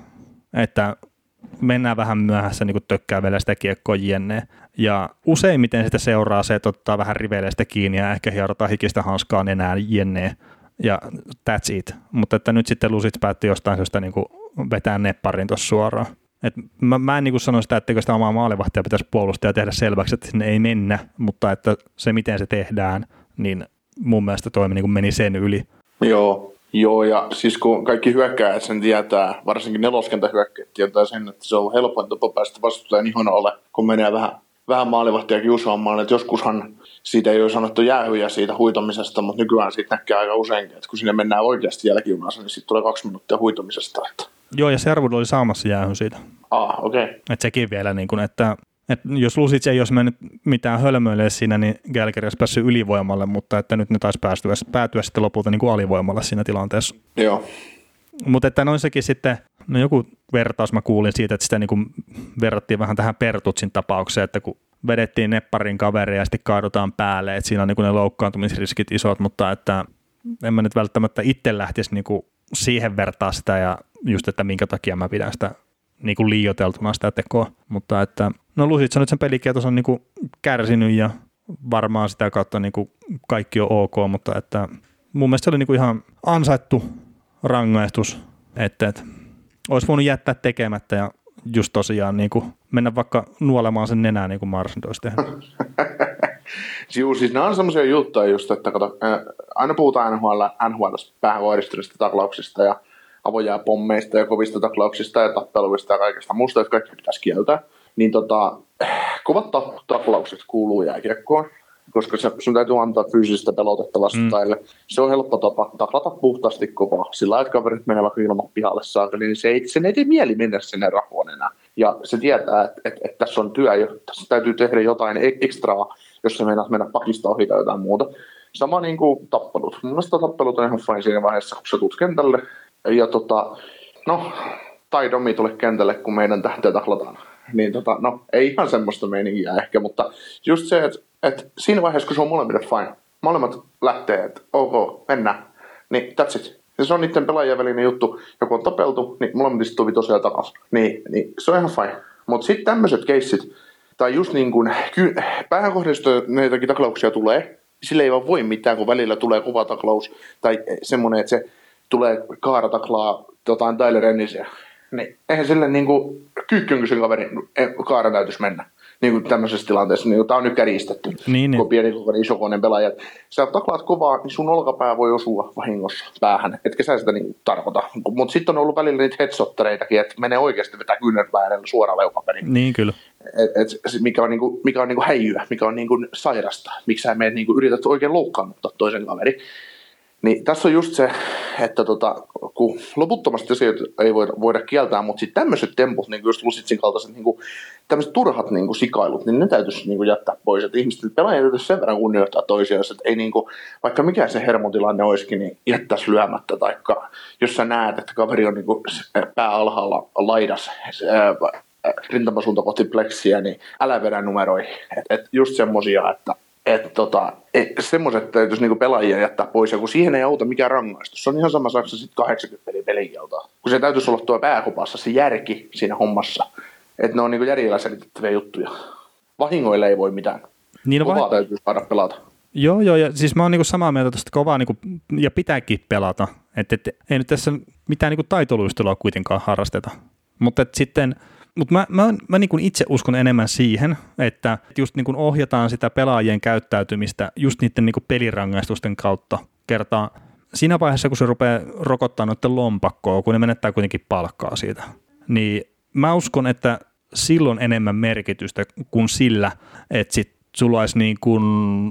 että mennään vähän myöhässä niin tökkää vielä sitä kiekkoa jenne. Ja useimmiten sitä seuraa se, että ottaa vähän riveleistä kiinni ja ehkä hierotaan hikistä hanskaa enää jenne ja that's it. Mutta että nyt sitten Lusit päätti jostain syystä niin vetää nepparin tuossa suoraan. Et mä, mä en niin sano sitä, että sitä omaa maalivahtia pitäisi puolustaa ja tehdä selväksi, että sinne ei mennä, mutta että se miten se tehdään, niin mun mielestä toimi niin meni sen yli. Joo, Joo, ja siis kun kaikki hyökkääjät sen tietää, varsinkin neloskentä hyökkäjät tietää sen, että se on helpoin tapa päästä vastustajan ihon alle, kun menee vähän, vähän maalivahtia kiusaamaan. Että joskushan siitä ei ole sanottu jäähyjä siitä huitomisesta, mutta nykyään siitä näkee aika useinkin, että kun sinne mennään oikeasti jälkijunassa, niin sitten tulee kaksi minuuttia huitomisesta. Että Joo, ja Servud oli saamassa jäähyn siitä. Ah, okei. Okay. Että sekin vielä, niin kuin, että, että jos Lusic ei olisi mennyt mitään hölmöille siinä, niin Gälkeri olisi päässyt ylivoimalle, mutta että nyt ne taisi päätyä, päätyä sitten lopulta niin kuin alivoimalle siinä tilanteessa. Joo. Mutta että noin sekin sitten, no joku vertaus mä kuulin siitä, että sitä niin kuin verrattiin vähän tähän Pertutsin tapaukseen, että kun vedettiin nepparin kaveria ja sitten kaadutaan päälle, että siinä on niin kuin ne loukkaantumisriskit isot, mutta että en mä nyt välttämättä itse lähtisi niin kuin siihen vertaa sitä ja just, että minkä takia mä pidän sitä niin kuin liioteltuna sitä tekoa, mutta että no Lusitsa nyt sen pelikietos on niin kuin kärsinyt ja varmaan sitä kautta niin kuin kaikki on ok, mutta että mun mielestä se oli niin kuin ihan ansaittu rangaistus, että, että olisi voinut jättää tekemättä ja just tosiaan niin kuin mennä vaikka nuolemaan sen nenää niin kuin Marsin olisi tehnyt. Juu, siis nämä on semmoisia juttuja just, että kato, aina puhutaan NHL, NHL pääkohdistuneista taklauksista ja avojääpommeista ja kovista taklauksista ja tappeluista ja kaikesta muusta, että kaikki pitäisi kieltää. Niin tota, kovat taklaukset kuuluu jääkiekkoon koska se, sun täytyy antaa fyysistä pelotetta vastustajalle. Mm. Se on helppo tapa taklata puhtaasti kovaa. Sillä että kaverit menevät ilman pihalle saakeli, niin se ei, sen ei tee mieli mennä sinne rahoon enää. Ja se tietää, että, että, että tässä on työ, tässä täytyy tehdä jotain ekstraa, jos se mennään mennä pakista ohi tai jotain muuta. Sama niin kuin tappelut. Mun mielestä tappelut on ihan fine siinä vaiheessa, kun sä tulet kentälle. Ja tota, no, tai Domi tule kentälle, kun meidän tähteä taklataan. Niin tota, no, ei ihan semmoista meininkiä ehkä, mutta just se, että et siinä vaiheessa, kun se on molemmille fine, molemmat lähtee, että ok, mennään, niin that's it. Ja se on niiden pelaajien välinen juttu. Joku on tapeltu, niin molemmat istuu tosiaan takaisin. Niin, niin se on ihan fine. Mutta sitten tämmöiset keissit, tai just niin kuin päähän näitäkin taklauksia tulee, niin sille ei vaan voi mitään, kun välillä tulee kova taklaus, tai semmoinen, että se tulee kaarataklaa jotain Tyler. Niin eihän sille niin kuin kyykkynkö kaverin kaara täytyisi mennä niin kuin tämmöisessä tilanteessa, niin tämä on nyt käristetty, niin, niin. kun pieni kokoinen isokoinen pelaaja. Sä taklaat kovaa, niin sun olkapää voi osua vahingossa päähän, etkä sä sitä niin tarkoita. Mutta sitten on ollut välillä niitä headsottereitakin, että menee oikeasti vetää kyynärpäärellä suoraan leukaperiin. Niin kyllä. Et, et, mikä on, niinku, mikä on niinku häijyä, mikä on niinku sairasta. Miksi sä menet niinku, yrität oikein loukkaannuttaa toisen kaverin. Niin tässä on just se, että tota, kun loputtomasti asioita ei voida, voida kieltää, mutta sitten tämmöiset temput, niin kuin just Lusitsin kaltaiset niin kuin, tämmöiset turhat niin kuin sikailut, niin ne täytyisi niin kuin jättää pois. Että ihmiset, pelaajat täytyisi sen verran kunnioittaa toisiaan, että ei niin kuin, vaikka mikä se hermotilanne olisikin, niin jättäisi lyömättä. Tai jos sä näet, että kaveri on niin kuin pää alhaalla laidas, rintamasuunta kohti pleksiä, niin älä vedä numeroihin. Et, et just semmosia, että että tota, et semmoiset täytyisi niinku pelaajia jättää pois, ja kun siihen ei auta mikään rangaistus. Se on ihan sama saksa sitten 80 peli pelikieltoa. Kun se täytyisi olla tuo pääkopassa se järki siinä hommassa. Että ne on niinku järjellä selitettäviä juttuja. Vahingoille ei voi mitään. Niin Kovaa vai... täytyy saada pelata. Joo, joo, ja siis mä oon niinku samaa mieltä tuosta kovaa, niinku, ja pitääkin pelata. Että et, ei nyt tässä mitään niinku taitoluistelua kuitenkaan harrasteta. Mutta sitten mutta mä, mä, mä niin kuin itse uskon enemmän siihen, että just niin kuin ohjataan sitä pelaajien käyttäytymistä just niiden niin kuin pelirangaistusten kautta kertaa siinä vaiheessa, kun se rupeaa rokottaa noiden lompakkoa, kun ne menettää kuitenkin palkkaa siitä, niin mä uskon, että silloin enemmän merkitystä kuin sillä, että sit sulla olisi niin kuin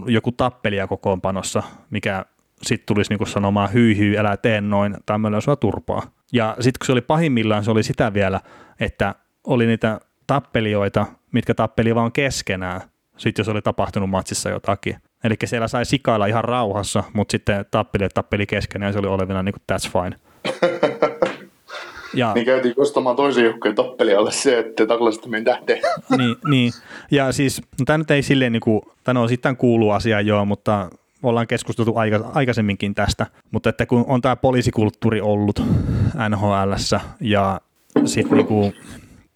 joku tappelia kokoonpanossa, mikä sitten tulisi niin kuin sanomaan hyy, hyy, älä tee noin, tai meillä sua turpaa. Ja sitten kun se oli pahimmillaan, se oli sitä vielä, että oli niitä tappelijoita, mitkä tappeli vaan keskenään, sitten jos oli tapahtunut matsissa jotakin. Eli siellä sai sikailla ihan rauhassa, mutta sitten tappeli tappeli keskenään ja se oli olevina niin kuin that's fine. Ja, niin käytiin kostamaan toisen joukkojen tappelijalle se, että taklasit meidän tähteen. niin, niin, ja siis no tämä nyt ei silleen, niin kuin, tämä on sitten kuulu asia joo, mutta ollaan keskusteltu aika, aikaisemminkin tästä, mutta että kun on tämä poliisikulttuuri ollut NHLssä ja sitten niinku,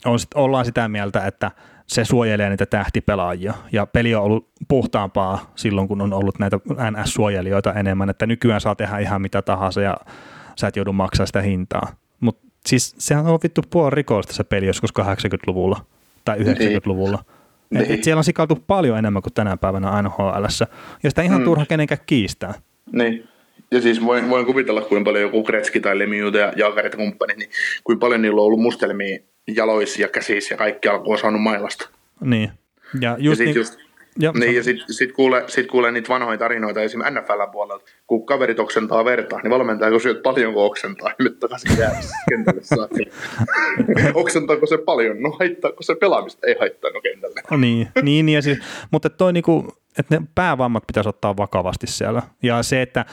on, ollaan sitä mieltä, että se suojelee niitä tähtipelaajia. Ja peli on ollut puhtaampaa silloin, kun on ollut näitä NS-suojelijoita enemmän, että nykyään saa tehdä ihan mitä tahansa ja sä et joudu maksaa sitä hintaa. Siis sehän on vittu puoli rikollista se peli joskus 80-luvulla tai 90-luvulla. Niin. Et, et siellä on sikaltu paljon enemmän kuin tänä päivänä NHL. Ja sitä ihan mm. turha kenenkään kiistää. Niin. Ja siis voin, voin kuvitella, kuinka paljon joku Kretski tai Lemieux ja Jaakarit ja kumppanit, niin kuinka paljon niillä on ollut mustelmia jaloissa ja käsissä ja kaikki alkoi saanut mailasta. Niin. Ja, just ja niin, just, ja, niin, ja sitten sit kuulee, sit kuulee niitä vanhoja tarinoita esimerkiksi NFL puolelta, kun kaverit oksentaa verta, niin valmentaja kysyy, että paljonko oksentaa, ja nyt takaisin jäädessä kentälle. Oksentaako se paljon? No haittaako se pelaamista? Ei haittaa, no kentälle. No niin, niin ja siis, mutta toi niinku, että ne päävammat pitäisi ottaa vakavasti siellä. Ja se, että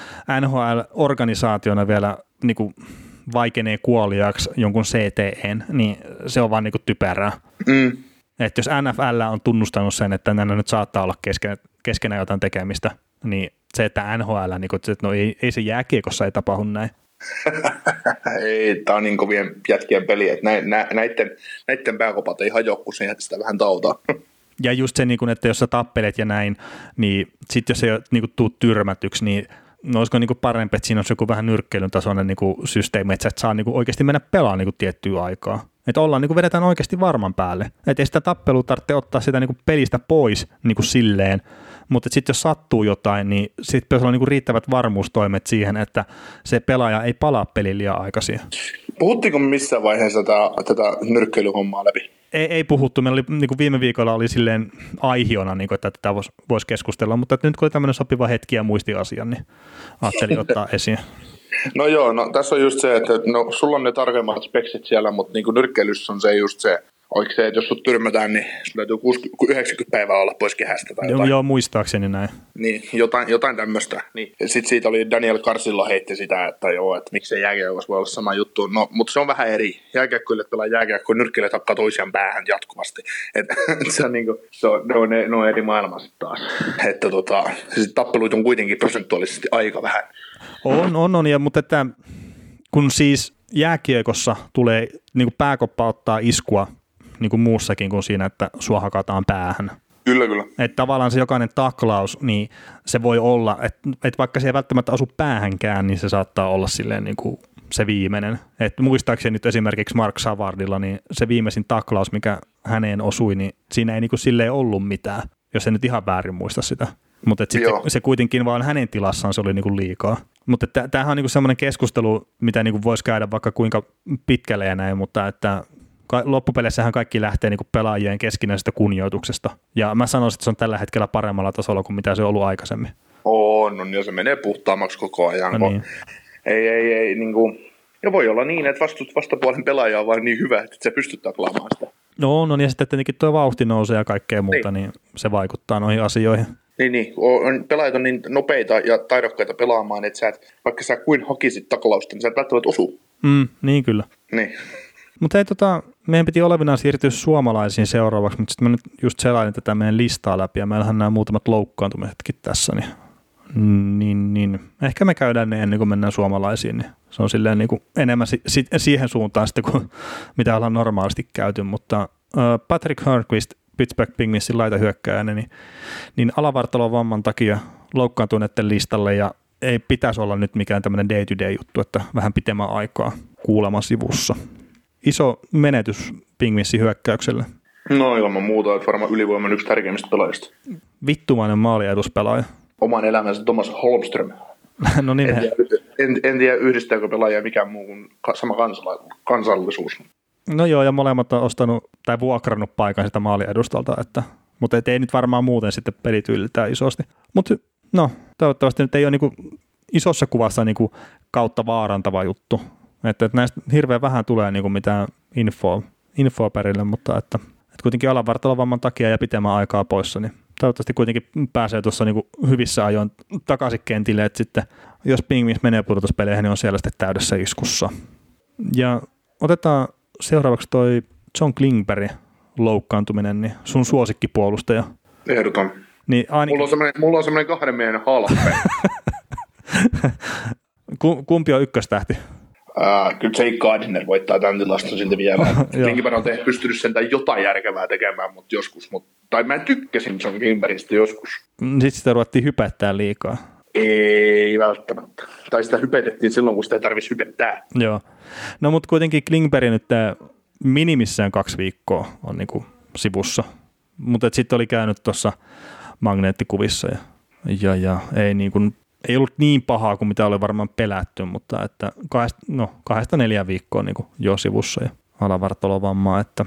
NHL-organisaationa vielä niinku, vaikenee kuoliaksi jonkun CTEn, niin se on vaan niinku typerää. Mm. Että jos NFL on tunnustanut sen, että nämä nyt saattaa olla kesken, keskenään jotain tekemistä, niin se, että NHL, niin kuin, että no ei, ei se jääkiekossa ei tapahdu näin. ei, tämä on niin kovien jätkien peli, että nä, näiden, näiden pääkopat ei hajoa, kun se sitä vähän tautaa. Ja just se, niin että jos sä tappelet ja näin, niin sitten jos ei niin tuu tyrmätyksi, niin no olisiko niin parempi, että siinä olisi joku vähän nyrkkeilyn tasoinen niin systeemi, että sä et saa niin oikeasti mennä pelaamaan niin tiettyä aikaa. Että ollaan, niin kuin vedetään oikeasti varman päälle. Että ei sitä tappelua tarvitse ottaa sitä niin kuin pelistä pois niin kuin silleen, mutta sitten jos sattuu jotain, niin sitten pitäisi olla niinku riittävät varmuustoimet siihen, että se pelaaja ei palaa pelin liian aikaisin. Puhuttiinko missään vaiheessa tätä, tätä nyrkkeilyhommaa läpi? Ei, ei puhuttu. Meillä oli, niin kuin viime viikolla oli silleen aihiona, niin kuin, että tätä voisi vois keskustella, mutta nyt kun oli tämmöinen sopiva hetki ja muisti asian, niin ajattelin ottaa esiin. No joo, no tässä on just se, että no, sulla on ne tarkemmat speksit siellä, mutta niin nyrkkeilyssä on se just se, oliko se, että jos sut tyrmätään, niin sun täytyy 60, 90 päivää olla pois kehästä tai Joo, jotain. joo, muistaakseni näin. Niin, jotain, jotain tämmöistä. Niin. Sitten siitä oli Daniel Karsilla heitti sitä, että joo, että miksei jääkiekossa voi olla sama juttu. No, mutta se on vähän eri. Jääkiekkoille pelaa jääkiekko, nyrkkeilijät tappaa toisiaan päähän jatkuvasti. Et, se on, niinku, se on, ne, on, ne on eri maailma sitten taas. Että tota, siis tappeluita on kuitenkin prosentuaalisesti aika vähän. On, on, on, ja, mutta että kun siis jääkiekossa tulee, niin pääkoppa ottaa iskua niin kuin muussakin kuin siinä, että sua hakataan päähän. Kyllä, kyllä. Että tavallaan se jokainen taklaus, niin se voi olla, että, että vaikka se ei välttämättä asu päähänkään, niin se saattaa olla silleen niin kuin se viimeinen. Et muistaakseni nyt esimerkiksi Mark Savardilla, niin se viimeisin taklaus, mikä häneen osui, niin siinä ei niin kuin silleen ollut mitään, jos en nyt ihan väärin muista sitä. Mutta Joo. se kuitenkin vaan hänen tilassaan se oli niin kuin liikaa. Mutta tämähän on niin kuin semmoinen keskustelu, mitä niin kuin voisi käydä vaikka kuinka pitkälle ja näin, mutta että loppupeleissähän kaikki lähtee niin pelaajien keskinäisestä kunnioituksesta. Ja mä sanoisin, että se on tällä hetkellä paremmalla tasolla kuin mitä se on ollut aikaisemmin. On, on, ja se menee puhtaammaksi koko ajan. No niin. Ei, ei, ei, niin kuin, ja voi olla niin, että vastut, vastapuolen pelaaja on vaan niin hyvä, että sä pystyt taklaamaan sitä. No on, on, ja sitten tietenkin tuo vauhti nousee ja kaikkea muuta, niin, niin se vaikuttaa noihin asioihin. Niin, niin. On, pelaajat on niin nopeita ja taidokkaita pelaamaan, että sä et, vaikka sä kuin hakisit taklausta, niin sä et välttämättä osu. Mm, niin kyllä. Niin. Mutta ei tota, meidän piti olevinaan siirtyä suomalaisiin seuraavaksi, mutta sitten mä nyt just selailin tätä meidän listaa läpi ja meillähän nämä muutamat loukkaantumisetkin tässä, niin, niin, niin ehkä me käydään ne ennen kuin mennään suomalaisiin, niin se on silleen niin kuin enemmän si- si- siihen suuntaan sitten kuin mitä ollaan normaalisti käyty, mutta Patrick Hörnqvist Pittsburgh Penguinsin laitahyökkääjänä, niin, niin alavartalon vamman takia loukkaantuneiden listalle ja ei pitäisi olla nyt mikään tämmöinen day-to-day juttu, että vähän pitemmän aikaa kuulemma sivussa. Iso menetys Penguinsin hyökkäykselle. No ilman muuta, että varmaan ylivoiman yksi tärkeimmistä pelaajista. Vittumainen maalieduspelaaja. Oman elämänsä Thomas Holmström. no niin, En tiedä, en, en tiedä yhdistääkö pelaajia mikään muu kuin sama kansala- kansallisuus. no joo, ja molemmat on ostanut tai vuokrannut paikan sitä maaliedustalta, että, mutta ei nyt varmaan muuten sitten pelityyliltään isosti. Mutta no, toivottavasti nyt ei ole niinku isossa kuvassa niinku kautta vaarantava juttu. Että, että näistä hirveän vähän tulee niinku mitään infoa, infoa perille, mutta että, että kuitenkin alavartalovamman takia ja pitemmän aikaa poissa, niin toivottavasti kuitenkin pääsee tuossa niinku hyvissä ajoin takaisin kentille, että sitten jos Pingvins menee pudotuspeleihin, niin on siellä sitten täydessä iskussa. Ja otetaan seuraavaksi toi John Klingberg loukkaantuminen, niin sun suosikkipuolustaja. Ehdotan. Niin ainakin, Mulla on semmoinen, mulla on semmoinen kahden miehen halpe. ku- kumpi on ykköstähti? Uh, kyllä Jake Gardiner voittaa tämän tilaston siltä vielä. Klingberg on tehty, pystynyt sentään jotain järkevää tekemään, mutta joskus. Mut, tai mä tykkäsin John Klingbergistä joskus. Sitten sitä ruvettiin hypettää liikaa. Ei välttämättä. Tai sitä hypetettiin silloin, kun sitä ei tarvitsisi hypettää. Joo. No mutta kuitenkin Klingberg nyt tää minimissään kaksi viikkoa on niinku sivussa. Mutta sitten oli käynyt tuossa magneettikuvissa ja, ja, ja ei, niinku, ei ollut niin pahaa kuin mitä oli varmaan pelätty, mutta että kahdesta, no, kahdesta neljä viikkoa niinku jo sivussa ja alavartalovammaa, että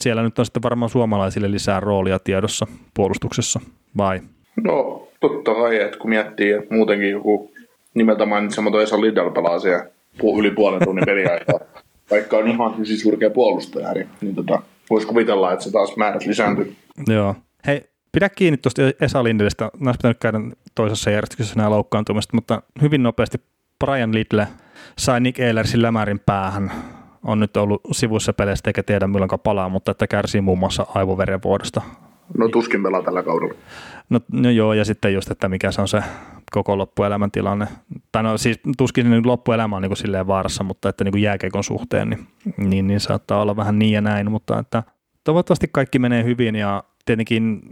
siellä nyt on sitten varmaan suomalaisille lisää roolia tiedossa puolustuksessa, vai? No, totta kai, että kun miettii, että muutenkin joku nimeltä mainitsematon Esa Lidl pelaa siellä yli puolen tunnin peliaikaa, vaikka on ihan siis surkea puolustaja, niin, niin tota, voisi kuvitella, että se taas määrät lisääntyy. Joo. Hei, pidä kiinni tuosta Esa Lindelistä. Nämä olisi pitänyt käydä toisessa järjestyksessä nämä loukkaantumiset, mutta hyvin nopeasti Brian Lidle sai Nick Eilersin lämärin päähän. On nyt ollut sivussa peleistä eikä tiedä milloin palaa, mutta että kärsii muun muassa aivoverenvuodosta. No tuskin pelaa tällä kaudella. No, no joo, ja sitten just, että mikä se on se koko loppuelämän tilanne. Tai no siis tuskin niin loppuelämä on niin kuin silleen vaarassa, mutta että niin kuin jääkeikon suhteen, niin, niin, niin saattaa olla vähän niin ja näin, mutta että toivottavasti kaikki menee hyvin ja tietenkin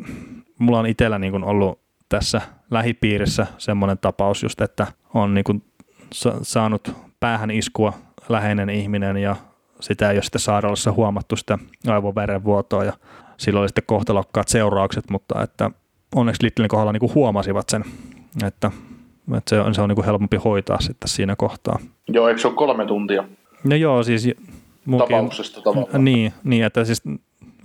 mulla on itsellä niin kuin ollut tässä lähipiirissä semmoinen tapaus just, että on niin kuin sa- saanut päähän iskua läheinen ihminen ja sitä ei ole sitten sairaalassa huomattu sitä aivoverenvuotoa ja sillä oli sitten kohtalokkaat seuraukset, mutta että onneksi Littlen kohdalla niin kuin huomasivat sen, että, että se on, se on niin kuin helpompi hoitaa sitten siinä kohtaa. Joo, eikö se ole kolme tuntia? No joo, siis munkin, tapauksesta tavallaan. Niin, niin, että siis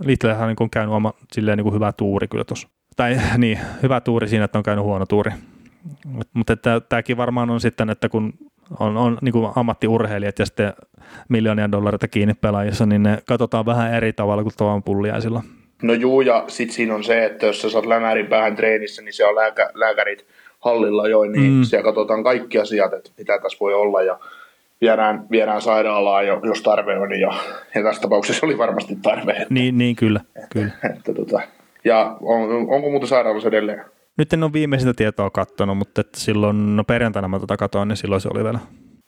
Littlehän on niin kuin käynyt oma silleen niin kuin hyvä tuuri kyllä tuossa. Tai niin, hyvä tuuri siinä, että on käynyt huono tuuri. Mutta tämäkin varmaan on sitten, että kun on, on niin kuin ammattiurheilijat ja sitten miljoonia dollareita kiinni pelaajissa, niin ne katsotaan vähän eri tavalla kuin tavan pulliaisilla. No juu, ja sitten siinä on se, että jos sä saat lämärin päähän treenissä, niin siellä on lääkä, lääkärit hallilla jo, niin mm. siellä katsotaan kaikki asiat, että mitä tässä voi olla, ja viedään, viedään sairaalaan, jos tarve on, ja, ja tässä tapauksessa oli varmasti tarve. Että, niin, niin kyllä. kyllä. Että, että, tota, ja on, onko muuten sairaalassa edelleen? Nyt en ole viimeisintä tietoa katsonut, mutta että silloin, no perjantaina mä tota katoin, niin silloin se oli vielä.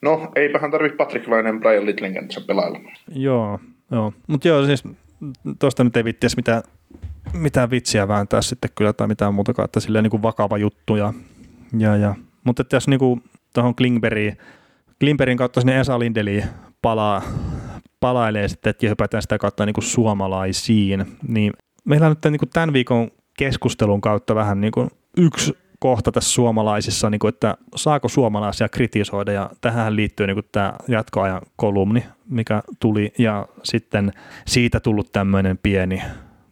No, eipähän tarvitse Patrick Lainen Brian Littlingen pelailla. Joo, joo. Mutta joo, siis tuosta nyt ei vittiäisi mitään, mitään vitsiä vääntää sitten kyllä tai mitään muutakaan, että silleen niin kuin vakava juttu. Ja, ja, ja. Mutta että jos niin kuin tuohon Klingbergiin, Klingbergin kautta sinne Esa Lindeliin palaa, palailee sitten, että hypätään sitä kautta niin kuin suomalaisiin, niin meillä on nyt niin kuin tämän viikon keskustelun kautta vähän niin kuin yksi kohta tässä suomalaisissa, niin kuin, että saako suomalaisia kritisoida, ja tähän liittyy niin kuin tämä jatkoajan kolumni, mikä tuli, ja sitten siitä tullut tämmöinen pieni,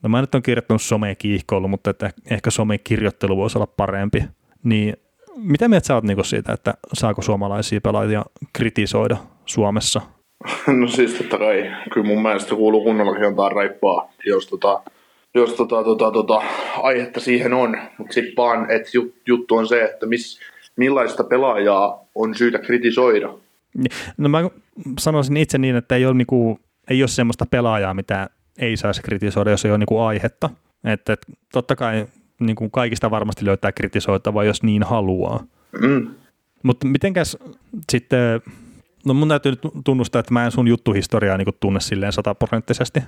no mä nyt on kirjoittanut somekiihkoilu, mutta että ehkä somekirjoittelu voisi olla parempi, niin mitä mieltä sä oot niin siitä, että saako suomalaisia pelaajia kritisoida Suomessa? No siis totta kai, kyllä mun mielestä kuuluu kunnollakin antaa raippaa, jos tota, jos tota, tota, tota, aihetta siihen on, mutta sitten vaan, että juttu on se, että miss, millaista pelaajaa on syytä kritisoida. No mä sanoisin itse niin, että ei ole, niinku, ei ole semmoista pelaajaa, mitä ei saisi kritisoida, jos ei ole niinku aihetta. Että et, totta kai niinku kaikista varmasti löytää kritisoitavaa, jos niin haluaa. Mm. Mutta mitenkäs sitten, no mun täytyy tunnustaa, että mä en sun juttuhistoriaa niinku tunne silleen sataprosenttisesti,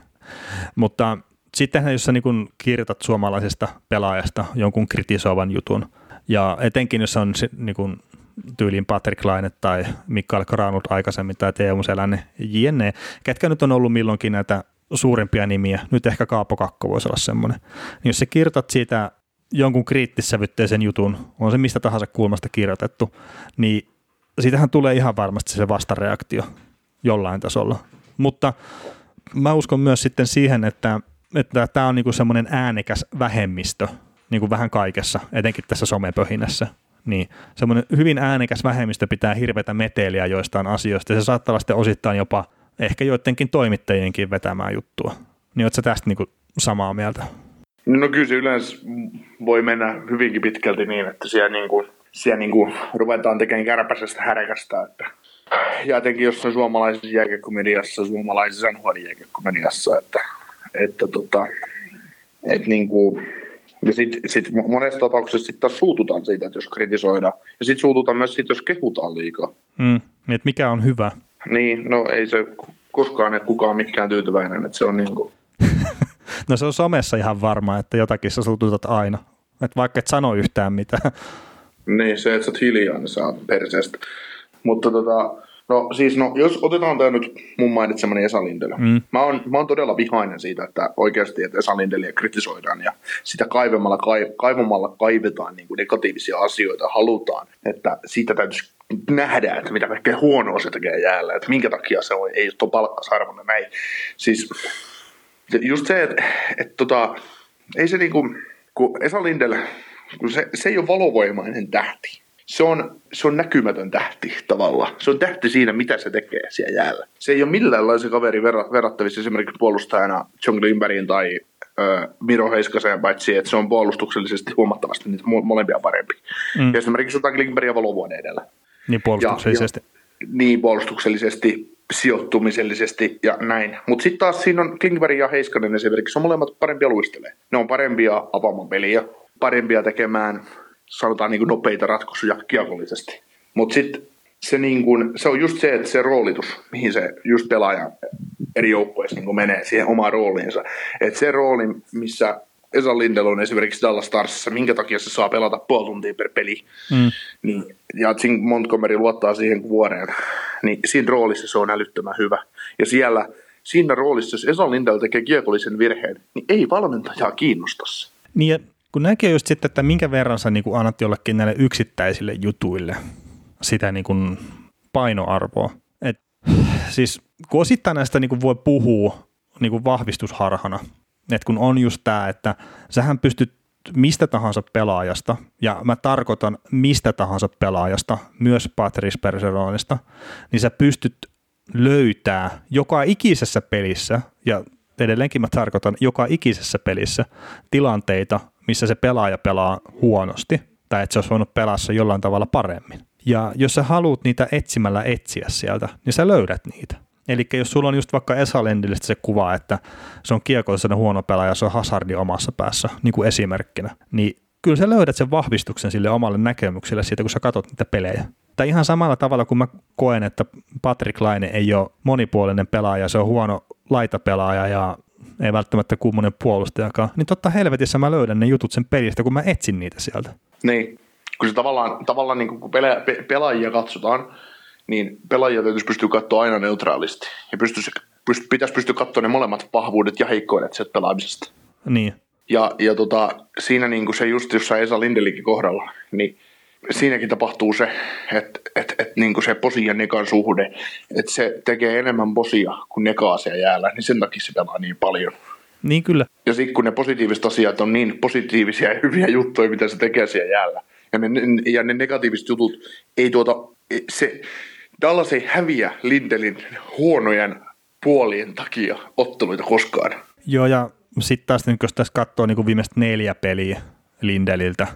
mutta sittenhän jos sä niin kirjoitat suomalaisesta pelaajasta jonkun kritisoivan jutun, ja etenkin jos on niin kuin tyyliin Patrick Laine tai Mikael Granut aikaisemmin tai Teemu Selänne, jne, ketkä nyt on ollut milloinkin näitä suurimpia nimiä, nyt ehkä Kaapo Kakko voisi olla semmoinen, niin jos sä kirjoitat siitä jonkun kriittissävytteisen jutun, on se mistä tahansa kulmasta kirjoitettu, niin siitähän tulee ihan varmasti se vastareaktio jollain tasolla. Mutta mä uskon myös sitten siihen, että että tämä on niinku semmoinen äänekäs vähemmistö niinku vähän kaikessa, etenkin tässä somepöhinässä. Niin semmoinen hyvin äänekäs vähemmistö pitää hirveätä meteliä joistain asioista, ja se saattaa olla sitten osittain jopa ehkä joidenkin toimittajienkin vetämään juttua. Niin oletko tästä niinku samaa mieltä? No kyllä se yleensä voi mennä hyvinkin pitkälti niin, että siellä, niinku, siellä niinku ruvetaan tekemään kärpäisestä härkästä. Että ja etenkin jossain suomalaisessa jääkekomediassa, suomalaisessa NHL-jääkekomediassa, että että tota, et niinku, ja sitten sit monessa tapauksessa sitten taas suututaan siitä, että jos kritisoidaan. Ja sitten suututaan myös siitä, jos kehutaan liikaa. Mm, että mikä on hyvä. Niin, no ei se koskaan että kukaan mikään tyytyväinen, että se on niin kuin... no se on somessa ihan varma, että jotakin sä suututat aina. Että vaikka et sano yhtään mitään. Niin, se, että sä oot hiljaa, niin saa perseestä. Mutta tota, No siis, no, jos otetaan tämä nyt mun mainitsemani Esa. Mm. Mä, oon, mä oon todella vihainen siitä, että oikeasti että Esa Lindeliä kritisoidaan ja sitä kaivamalla, kaivamalla kaivetaan niin kuin negatiivisia asioita, halutaan, että siitä täytyisi nähdä, että mitä kaikkea huonoa se tekee jäällä, että minkä takia se on, ei ole palkkasarvoinen näin. Siis just se, että, että tota, ei se niinku, kun Esa Lindel, kun se, se ei ole valovoimainen tähti se on, se on näkymätön tähti tavallaan. Se on tähti siinä, mitä se tekee siellä jäällä. Se ei ole millään lailla se kaveri verrattavissa esimerkiksi puolustajana John Lindbergin tai ö, Miro Heiskaseen, paitsi että se on puolustuksellisesti huomattavasti niitä molempia parempi. Mm. Ja esimerkiksi jotain Lindbergia valovuoden edellä. Niin puolustuksellisesti. Ja, ja, niin puolustuksellisesti, sijoittumisellisesti ja näin. Mutta sitten taas siinä on Klingberg ja Heiskanen esimerkiksi, on molemmat parempia luistelee. Ne on parempia avaamaan peliä, parempia tekemään sanotaan niin kuin nopeita ratkaisuja kiekollisesti. Mutta sitten se, niin kuin, se on just se, että se roolitus, mihin se just pelaaja eri joukkueissa niin menee siihen omaan rooliinsa. Että se rooli, missä Esa Lindel on esimerkiksi Dallas Starsissa, minkä takia se saa pelata puoli tuntia per peli, mm. niin, ja Jim Montgomery luottaa siihen vuoreen, niin siinä roolissa se on älyttömän hyvä. Ja siellä, siinä roolissa, jos Esa Lindel tekee kiekollisen virheen, niin ei valmentajaa kiinnosta se. Niin, kun näkee just sitten, että minkä verran sä niin annat jollekin näille yksittäisille jutuille sitä niin kuin painoarvoa. Et, siis kun osittain näistä niin kuin voi puhua niin kuin vahvistusharhana, että kun on just tämä, että sähän pystyt mistä tahansa pelaajasta, ja mä tarkoitan mistä tahansa pelaajasta, myös Patrice Perseronista, niin sä pystyt löytää joka ikisessä pelissä, ja edelleenkin mä tarkoitan joka ikisessä pelissä tilanteita, missä se pelaaja pelaa huonosti, tai että se olisi voinut pelaa se jollain tavalla paremmin. Ja jos sä haluat niitä etsimällä etsiä sieltä, niin sä löydät niitä. Eli jos sulla on just vaikka Esa Lendillistä se kuva, että se on kiekollisena huono pelaaja, se on hazardi omassa päässä, niin kuin esimerkkinä, niin kyllä sä löydät sen vahvistuksen sille omalle näkemykselle siitä, kun sä katsot niitä pelejä. Tai ihan samalla tavalla kuin mä koen, että Patrick Laine ei ole monipuolinen pelaaja, se on huono laitapelaaja ja ei välttämättä kummonen puolustajakaan, niin totta helvetissä mä löydän ne jutut sen pelistä, kun mä etsin niitä sieltä. Niin, kun se tavallaan, tavallaan niin kun pela, pe, pelaajia katsotaan, niin pelaajia täytyisi pystyä katsoa aina neutraalisti. Ja pystyisi, pyst, pitäisi pystyä katsoa ne molemmat vahvuudet ja heikkoudet sieltä pelaamisesta. Niin. Ja, ja tota, siinä niin kuin se just jossain Esa Lindelikin kohdalla, niin siinäkin tapahtuu se, että et, et, niin se posi ja nekan suhde, että se tekee enemmän posia kuin nekaa siellä jäällä, niin sen takia se pelaa niin paljon. Niin kyllä. Ja sitten kun ne positiiviset asiat on niin positiivisia ja hyviä juttuja, mitä se tekee siellä jäällä, ja ne, ja ne negatiiviset jutut ei tuota, se, Dallas ei häviä Lindelin huonojen puolien takia otteluita koskaan. Joo, ja sitten taas niin jos tässä katsoo niin viimeistä neljä peliä Lindeliltä,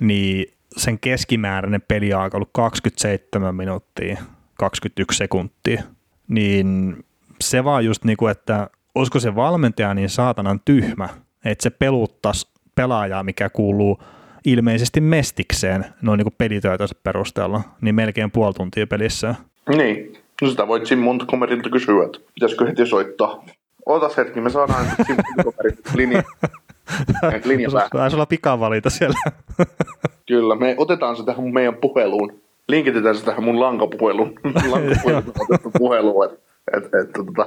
niin sen keskimääräinen peliaika ollut 27 minuuttia, 21 sekuntia, niin se vaan just niin kuin, että olisiko se valmentaja niin saatanan tyhmä, että se peluttaisi pelaajaa, mikä kuuluu ilmeisesti mestikseen noin niin pelitöitänsä perusteella, niin melkein puoli tuntia pelissä. Niin, no sitä voit Jim Montgomerylta kysyä, että pitäisikö heti soittaa. Otas hetki, me saadaan Jim Montgomery linja, päähän. sulla pikavalita siellä. Kyllä, me otetaan se tähän meidän puheluun. Linkitetään se tähän mun lankapuheluun. lankapuheluun, et, et, tota.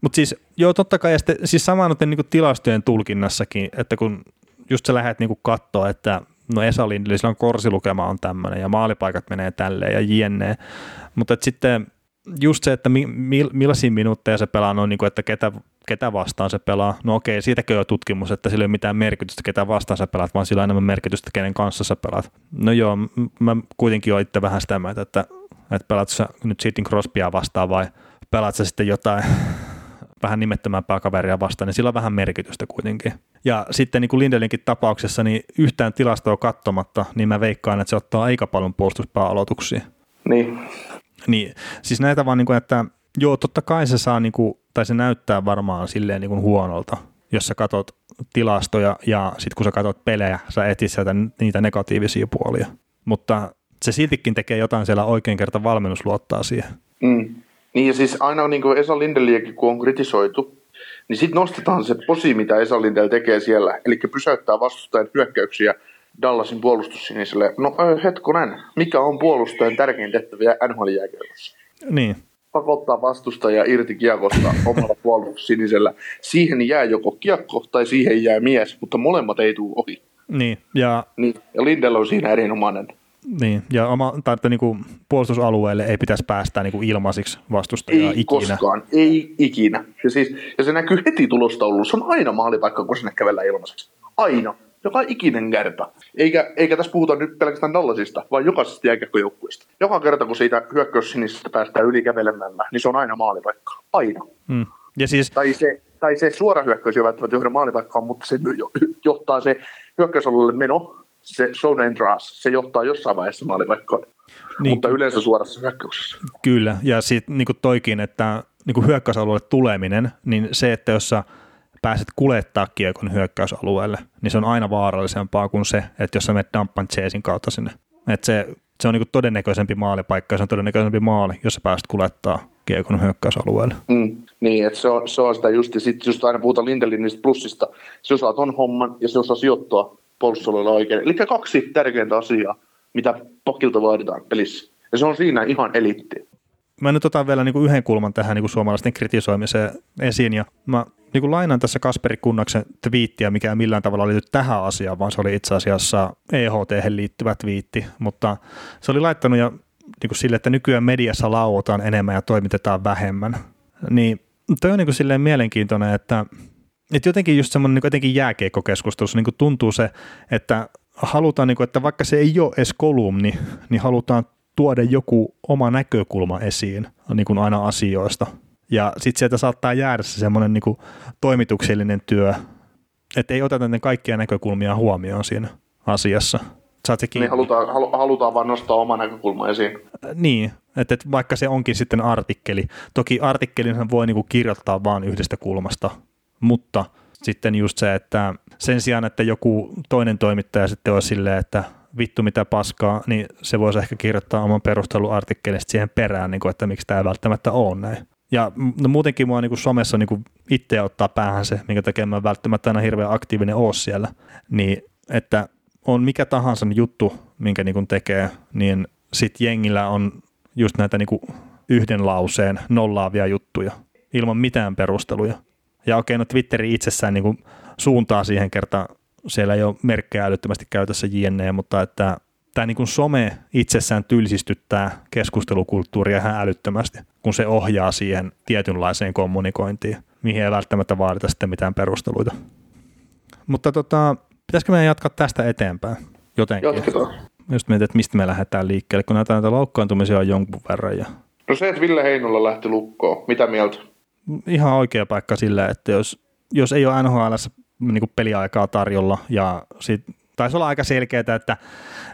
Mutta siis, joo, totta kai, ja sitten, siis sama niin tilastojen tulkinnassakin, että kun just sä lähdet niin katsoa, että no Esa Lindli, on korsilukema on tämmöinen ja maalipaikat menee tälleen ja jne. Mutta sitten just se, että mi, mi, millaisia minuutteja se pelaa, no niin kuin, että ketä, ketä vastaan se pelaa. No okei, siitäkin on tutkimus, että sillä ei ole mitään merkitystä, ketä vastaan sä pelaat, vaan sillä on enemmän merkitystä, kenen kanssa sä pelaat. No joo, mä kuitenkin oon itse vähän sitä mieltä, että, että pelaat sä nyt Sitting Crosbya vastaan vai pelaat sä sitten jotain vähän nimettömämpää kaveria vastaan, niin sillä on vähän merkitystä kuitenkin. Ja sitten niin kuin Lindelinkin tapauksessa, niin yhtään tilastoa katsomatta, niin mä veikkaan, että se ottaa aika paljon puolustuspääaloituksia. Niin. Niin, siis näitä vaan, niin kuin, että joo, totta kai se saa, niin kuin, tai se näyttää varmaan silleen niin kuin huonolta, jos sä katot tilastoja ja sitten kun sä katot pelejä, sä etit sieltä niitä negatiivisia puolia. Mutta se siltikin tekee jotain siellä oikein kerta valmennus luottaa siihen. Mm. Niin ja siis aina niin kuin Esa Lindeliäkin, kun on kritisoitu, niin sitten nostetaan se posi, mitä Esa Lindel tekee siellä, eli pysäyttää vastustajan hyökkäyksiä Dallasin puolustussiniselle. No hetkonen, mikä on puolustajan tärkein tehtäviä nhl Niin. Pakottaa vastustajaa irti kiekosta omalla puolustussinisellä. Siihen jää joko kiekko tai siihen jää mies, mutta molemmat ei tule ohi. Niin, ja... Niin, ja Lindel on siinä erinomainen. Niin, ja oma, tai että niin kuin puolustusalueelle ei pitäisi päästä niin kuin ilmaisiksi vastustajaa ei ikinä. koskaan, ei ikinä. Ja, siis, ja se näkyy heti tulostaulussa, on aina maalipaikka, kun sinne kävellään ilmaiseksi. Aina. Joka ikinen kerta. Eikä, eikä tässä puhuta nyt pelkästään Dallasista, vaan jokaisesta jääkiekkojoukkueesta. Joka kerta, kun siitä hyökkäyssinisestä päästään yli kävelemällä, niin se on aina maalipaikka. Aina. Hmm. Ja siis... tai, se, tai se suora hyökkäys ei välttämättä johda maalipaikkaan, mutta se johtaa se hyökkäysalueelle meno se zone and rush, se johtaa jossain vaiheessa maalipaikkoon, niin, mutta yleensä suorassa hyökkäyksessä. Kyllä, ja sitten niin toikin, että niin hyökkäysalueelle tuleminen, niin se, että jos sä pääset kulettaa kiekon hyökkäysalueelle, niin se on aina vaarallisempaa kuin se, että jos sä menet dumpan chasein kautta sinne. että se, se on niin todennäköisempi maalipaikka ja se on todennäköisempi maali, jos sä pääset kulettaa kiekon hyökkäysalueelle. Mm, niin, että se se on sitä just, ja sitten just aina puhutaan Lindelinistä plussista, se osaa ton homman ja se osaa sijoittua puolustusalueella oikein. Eli kaksi tärkeintä asiaa, mitä pokilta vaaditaan pelissä. Ja se on siinä ihan eliitti. Mä nyt otan vielä niin yhden kulman tähän niin suomalaisten kritisoimiseen esiin, ja mä niin kuin lainaan tässä Kasperi Kunnaksen twiittiä, mikä ei millään tavalla liity tähän asiaan, vaan se oli itse asiassa EHT liittyvä twiitti, mutta se oli laittanut ja niin kuin sille, että nykyään mediassa lauotaan enemmän ja toimitetaan vähemmän. Niin toi on niin kuin silleen mielenkiintoinen, että, että jotenkin just semmoinen niin jotenkin jääkeikkokeskustelussa niin kuin tuntuu se, että halutaan, niin kuin, että vaikka se ei ole edes kolumni, niin halutaan tuoda joku oma näkökulma esiin niin kuin aina asioista. Ja sitten sieltä saattaa jäädä se semmoinen niin toimituksellinen työ, että ei oteta ne kaikkia näkökulmia huomioon siinä asiassa. Saat se niin halutaan, halu, halutaan vaan nostaa oma näkökulma esiin. Äh, niin, että, että vaikka se onkin sitten artikkeli. Toki artikkelin voi niinku kirjoittaa vain yhdestä kulmasta, mutta sitten just se, että sen sijaan, että joku toinen toimittaja sitten olisi silleen, että vittu mitä paskaa, niin se voisi ehkä kirjoittaa oman perusteluartikkelista siihen perään, niin kuin, että miksi tämä ei välttämättä ole näin. Ja no muutenkin mua niin kuin somessa niin kuin itse ottaa päähän se, minkä takia mä välttämättä aina hirveän aktiivinen oo siellä, niin että on mikä tahansa juttu, minkä niin kuin tekee, niin sit jengillä on just näitä niin kuin yhden lauseen nollaavia juttuja ilman mitään perusteluja. Ja okei, no Twitteri itsessään niin kuin suuntaa siihen kertaan, siellä ei ole merkkejä älyttömästi käytössä JNE, mutta että tämä niin kuin some itsessään tylsistyttää keskustelukulttuuria ihan älyttömästi, kun se ohjaa siihen tietynlaiseen kommunikointiin, mihin ei välttämättä vaadita sitten mitään perusteluita. Mutta tota, pitäisikö meidän jatkaa tästä eteenpäin jotenkin? Jatketaan. Just mietin, että mistä me lähdetään liikkeelle, kun näitä, näitä loukkaantumisia on jonkun verran. Ja... No se, että Ville Heinolla lähti lukkoon, mitä mieltä? Ihan oikea paikka sillä, että jos, jos ei ole NHL niin peliaikaa tarjolla ja sit, taisi olla aika selkeää, että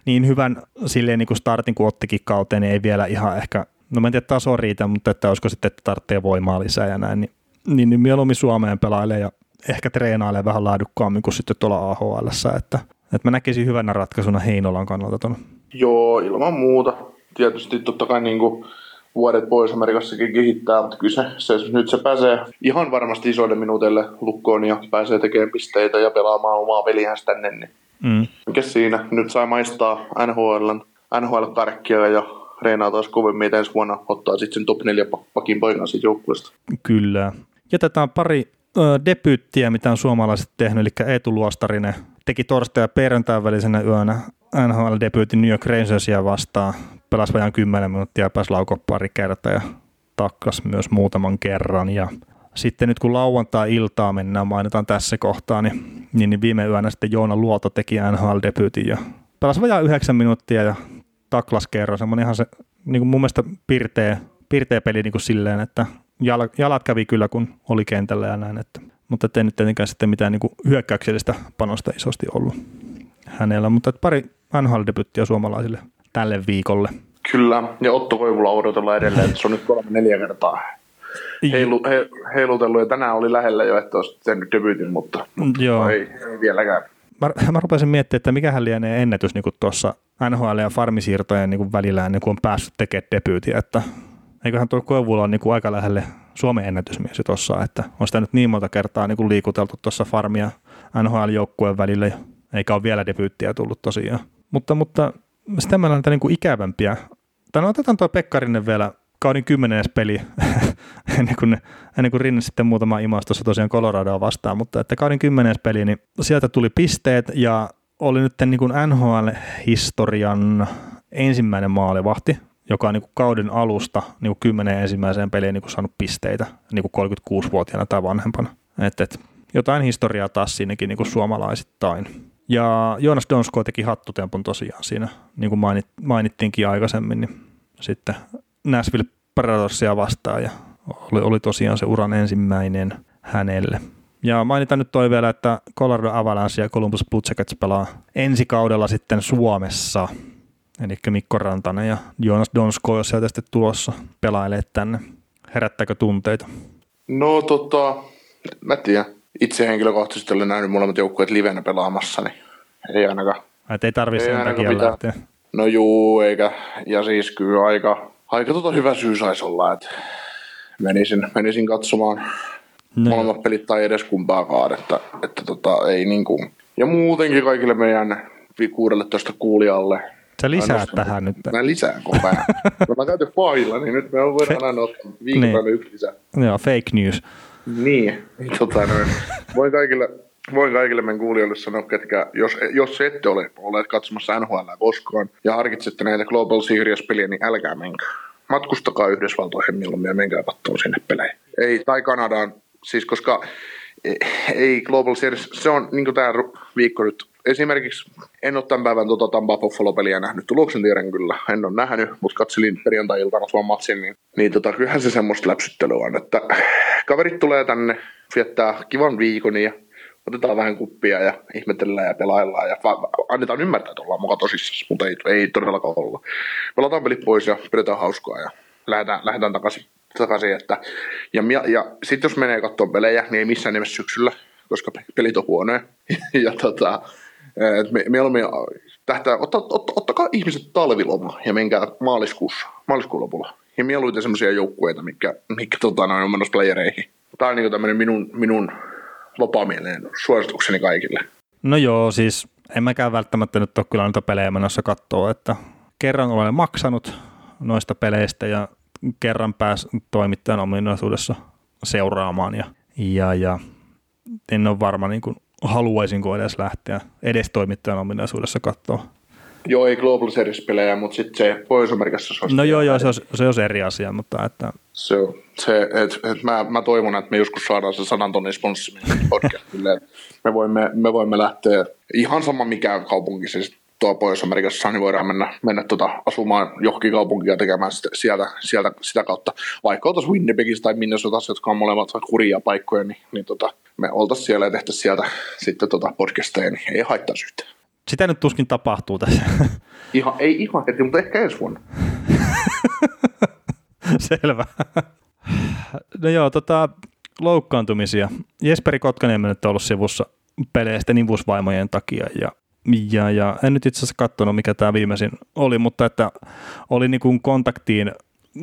niin hyvän silleen niin kuin startin kuin ottikin kauteen, niin ei vielä ihan ehkä, no mä en tiedä taso riitä, mutta että olisiko sitten, että tarvitsee voimaa lisää ja näin, niin, niin, niin mieluummin Suomeen pelailee ja ehkä treenailee vähän laadukkaammin kuin sitten tuolla AHL, että, että mä näkisin hyvänä ratkaisuna Heinolan kannalta tuon. Joo, ilman muuta. Tietysti totta kai niin kuin vuodet pois Amerikassakin kehittää, mutta kyllä se, se, nyt se pääsee ihan varmasti isoille minuuteille lukkoon ja pääsee tekemään pisteitä ja pelaamaan omaa peliään tänne. Niin. Mm. Mikä siinä? Nyt saa maistaa NHL, NHL-karkkia ja reenaa taas kovemmin ensi vuonna ottaa sitten sen top 4 pakin paikan siitä joukkueesta. Kyllä. Jätetään pari ö, debyyttiä, mitä on suomalaiset tehnyt, eli Eetu Luostarinen teki torstai- ja perjantain välisenä yönä NHL-debyytin New York Rangersia vastaan. Pelasi vajaan 10 minuuttia ja pääsi laukoa pari kertaa ja takkas myös muutaman kerran. Ja sitten nyt kun lauantai-iltaa mennään, mainitaan tässä kohtaa, niin, niin, niin viime yönä sitten Joona Luoto teki NHL-debyytin ja pelasi vajaan 9 minuuttia ja taklas kerran. Semmoinen ihan se niin kuin mun mielestä pirteä, pirteä peli niin kuin silleen, että jalat kävi kyllä, kun oli kentällä ja näin. Että, mutta ei nyt tietenkään sitten mitään niin kuin hyökkäyksellistä panosta isosti ollut hänellä, mutta pari nhl suomalaisille tälle viikolle. Kyllä, ja Otto Koivula odotellaan edelleen, että se on nyt kolme neljä kertaa heilu, he, heilutellut, ja tänään oli lähellä jo, että olisi tehnyt debyytin, mutta, Joo. ei, ei vieläkään. Mä, mä rupesin miettimään, että mikähän lienee ennätys niin tuossa NHL ja farmisiirtojen niin välillä, niin kuin on päässyt tekemään debyytiä, että eiköhän tuo Koivula on niin kuin aika lähelle Suomen ennätysmies tuossa, että on sitä nyt niin monta kertaa niin kuin liikuteltu tuossa farmia NHL-joukkueen välillä, eikä ole vielä debyyttiä tullut tosiaan. Mutta, mutta sitten meillä on niin ikävämpiä. Tai no otetaan tuo Pekkarinen vielä kauden kymmenes peli, ennen, kuin, ennen kuin Rinne sitten muutama imastossa tosiaan Coloradoa vastaan, mutta että kauden kymmenes peli, niin sieltä tuli pisteet ja oli nyt niin kuin NHL-historian ensimmäinen maalivahti, joka on niin kuin kauden alusta niin kuin kymmenen ensimmäiseen peliin niin kuin saanut pisteitä niin kuin 36-vuotiaana tai vanhempana. Et, et, jotain historiaa taas siinäkin niin kuin suomalaisittain. Ja Joonas Donsko teki hattutempun tosiaan siinä, niin kuin mainit, mainittiinkin aikaisemmin, niin sitten Nashville Predatorsia vastaan ja oli, oli tosiaan se uran ensimmäinen hänelle. Ja mainitaan nyt toi vielä, että Colorado Avalanche ja Columbus Blue Jackets pelaa ensi kaudella sitten Suomessa. Eli Mikko Rantanen ja Jonas Donsko, jos sieltä sitten tulossa pelailee tänne. Herättääkö tunteita? No tota, mä tiedän. Itse henkilökohtaisesti olen nähnyt molemmat joukkueet livenä pelaamassa, niin ei ainakaan. Et ei tarvitse sen takia lähteä. No juu, eikä. Ja siis kyllä aika, aika tota hyvä syy saisi olla, että menisin, menisin katsomaan no. molemmat pelit tai edes kumpaakaan, että, että tota, ei niin kuin. Ja muutenkin kaikille meidän 16 kuulijalle. Sä lisää nostan, tähän nyt. Mä lisään koko ajan. mä käytän failla, niin nyt me voidaan aina ottaa viikon niin. yksi lisää. Joo, fake news. Niin, tota noin. Voin kaikille, voin kaikille meidän kuulijoille sanoa, ketkä, jos, jos ette ole olleet katsomassa NHL koskaan ja harkitsette näitä Global Series-peliä, niin älkää menkää. Matkustakaa Yhdysvaltoihin milloin ja menkää katsomaan sinne pelejä. Ei, tai Kanadaan, siis koska ei Global Series, se on niin tämä viikko nyt esimerkiksi en ole tämän päivän tuota Tampa Buffalo-peliä nähnyt, tuloksen tiedän kyllä, en ole nähnyt, mutta katselin perjantai-iltana tuon matsin, niin, niin tota, kyllähän se semmoista läpsyttelyä on, että kaverit tulee tänne, viettää kivan viikon ja otetaan vähän kuppia ja ihmetellään ja pelaillaan ja annetaan ymmärtää, että ollaan mukaan tosissaan, mutta ei, ei todellakaan olla. Pelataan pelit pois ja pidetään hauskaa ja lähdetään, lähdetään takaisin. takaisin että, ja, ja, ja sitten jos menee katsomaan pelejä, niin ei missään nimessä syksyllä, koska pelit on huonoja. ja tota, et me, mieluummin tähtää, otta, ot, ottakaa ihmiset talviloma ja menkää maaliskuussa, maaliskuun lopulla. Ja mieluiten semmoisia joukkueita, mikä, mikä tota, on menossa playereihin. Tämä on niin tämmöinen minun, minun vapaamielinen suositukseni kaikille. No joo, siis en mäkään välttämättä nyt ole kyllä noita pelejä menossa katsoa, että kerran olen maksanut noista peleistä ja kerran pääs toimittajan ominaisuudessa seuraamaan ja, ja, ja en ole varma niin kuin haluaisinko edes lähteä edes toimittajan ominaisuudessa katsoa. Joo, ei Global Series-pelejä, mutta sitten se Pohjois-Amerikassa se No joo, joo, se on, se on eri asia, mutta että... Se on, se, et, et mä, mä, toivon, että me joskus saadaan se sanan tonnin sponssi podcastille. me, voimme, me voimme lähteä ihan sama mikä kaupunki se tuo Pohjois-Amerikassa, niin voidaan mennä, mennä tota, asumaan johonkin kaupunkia tekemään sitä, sieltä, sieltä, sitä kautta. Vaikka oltaisiin Winnipegissä tai Minnesotassa, jotka on molemmat hurjia paikkoja, niin, niin tota, me oltaisiin siellä ja tehtäisiin sieltä sitten tota podcasteja, niin ei haittaa yhtään. Sitä nyt tuskin tapahtuu tässä. Ihan, ei ihan heti, mutta ehkä ensi vuonna. Selvä. No joo, tota, loukkaantumisia. Jesperi Kotkaniemen nyt on ollut sivussa peleistä nivusvaimojen takia ja ja, ja en nyt itse asiassa katsonut, mikä tämä viimeisin oli, mutta että oli niin kuin kontaktiin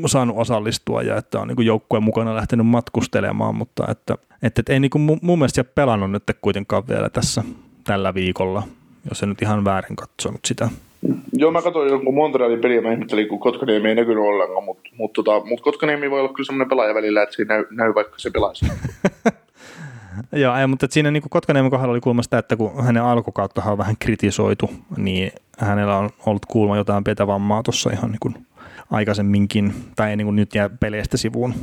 saanut osallistua ja että on niin joukkueen mukana lähtenyt matkustelemaan, mutta että, että, että ei niin kuin mun mielestä pelannut nyt kuitenkaan vielä tässä tällä viikolla, jos en nyt ihan väärin katsonut sitä. Joo, mä katsoin jonkun Montrealin peliä, mä ihmettelin, kun Kotkaniemi ei näkynyt ollenkaan, mutta mut, tota, mut Kotkaniemi voi olla kyllä semmoinen pelaaja välillä, että se näy, näy vaikka se pelaisi. Joo, ei, mutta siinä niin Kotkaniemen kohdalla oli sitä, että kun hänen alkukautta on vähän kritisoitu, niin hänellä on ollut kuulma jotain pientä vammaa tuossa ihan niin kuin aikaisemminkin, tai niin kuin nyt jää peleistä sivuun.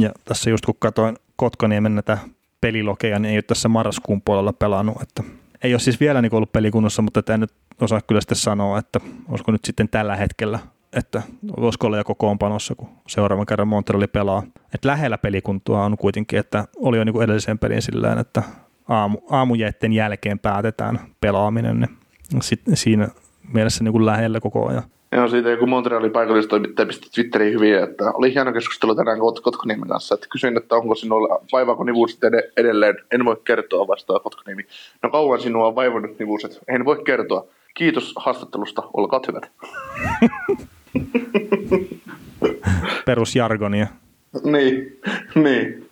Ja tässä just kun katsoin Kotkaniemen näitä pelilokeja, niin ei ole tässä marraskuun puolella pelannut, että ei ole siis vielä niin ollut pelikunnossa, mutta en nyt osaa kyllä sitten sanoa, että olisiko nyt sitten tällä hetkellä että voisiko olla jo kokoonpanossa, kun seuraavan kerran Montreali pelaa. Et lähellä pelikuntua on kuitenkin, että oli jo niin kuin edellisen pelin sillä että aamu, aamujäitten jälkeen päätetään pelaaminen. Niin sitten siinä mielessä niin kuin lähellä koko ajan. Joo, siitä joku Montrealin paikallistoimittaja pisti Twitteriin hyviä, että oli hieno keskustelu tänään Kot- Kotkaniemen kanssa, että kysyin, että onko sinulla, vaivaako nivuuset edelleen, en voi kertoa vastaa Kotkaniemi. No kauan sinua on vaivannut nivuuset, en voi kertoa. Kiitos haastattelusta, olkaa hyvät. Perusjargonia. niin, niin.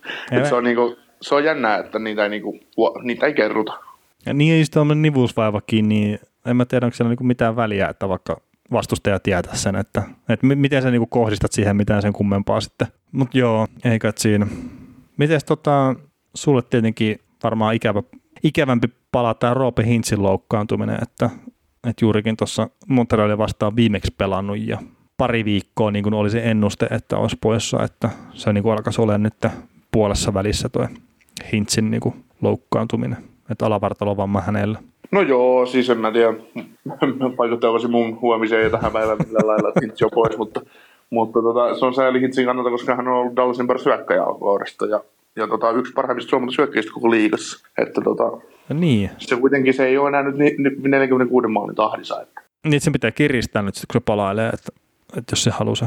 Se, on niinku, se on jännää, että niitä ei, niinku, niitä ei kerrota. Ja niin ei sitten nivusvaivakin, niin en mä tiedä, onko siellä niinku mitään väliä, että vaikka vastustaja tietää sen, että, että miten sä niinku kohdistat siihen mitään sen kummempaa sitten. Mutta joo, ei kai siinä. Miten tota, sulle tietenkin varmaan ikävä, ikävämpi palata Roope Hintsin loukkaantuminen, että että juurikin tuossa Montrealia vastaan viimeksi pelannut ja pari viikkoa niin kuin oli se ennuste, että olisi poissa, että se niin alkaisi olla nyt puolessa välissä tuo Hintsin niin loukkaantuminen, että alavartalovamma hänellä. No joo, siis en mä tiedä, vaikuttaako mun huomiseen ja tähän päivään millä lailla, että Hintsi on pois, mutta, mutta tota, se on sääli Hintsin kannalta, koska hän on ollut Dallasin syökkäjä alkuvuodesta ja, ja tota, yksi parhaimmista suomalaisista syökkäjistä koko liigassa. Että tota, niin. Se kuitenkin se ei ole enää nyt 46 maalin tahdissa. Että. Niin, se pitää kiristää nyt kun se palailee, että, että jos se haluaa se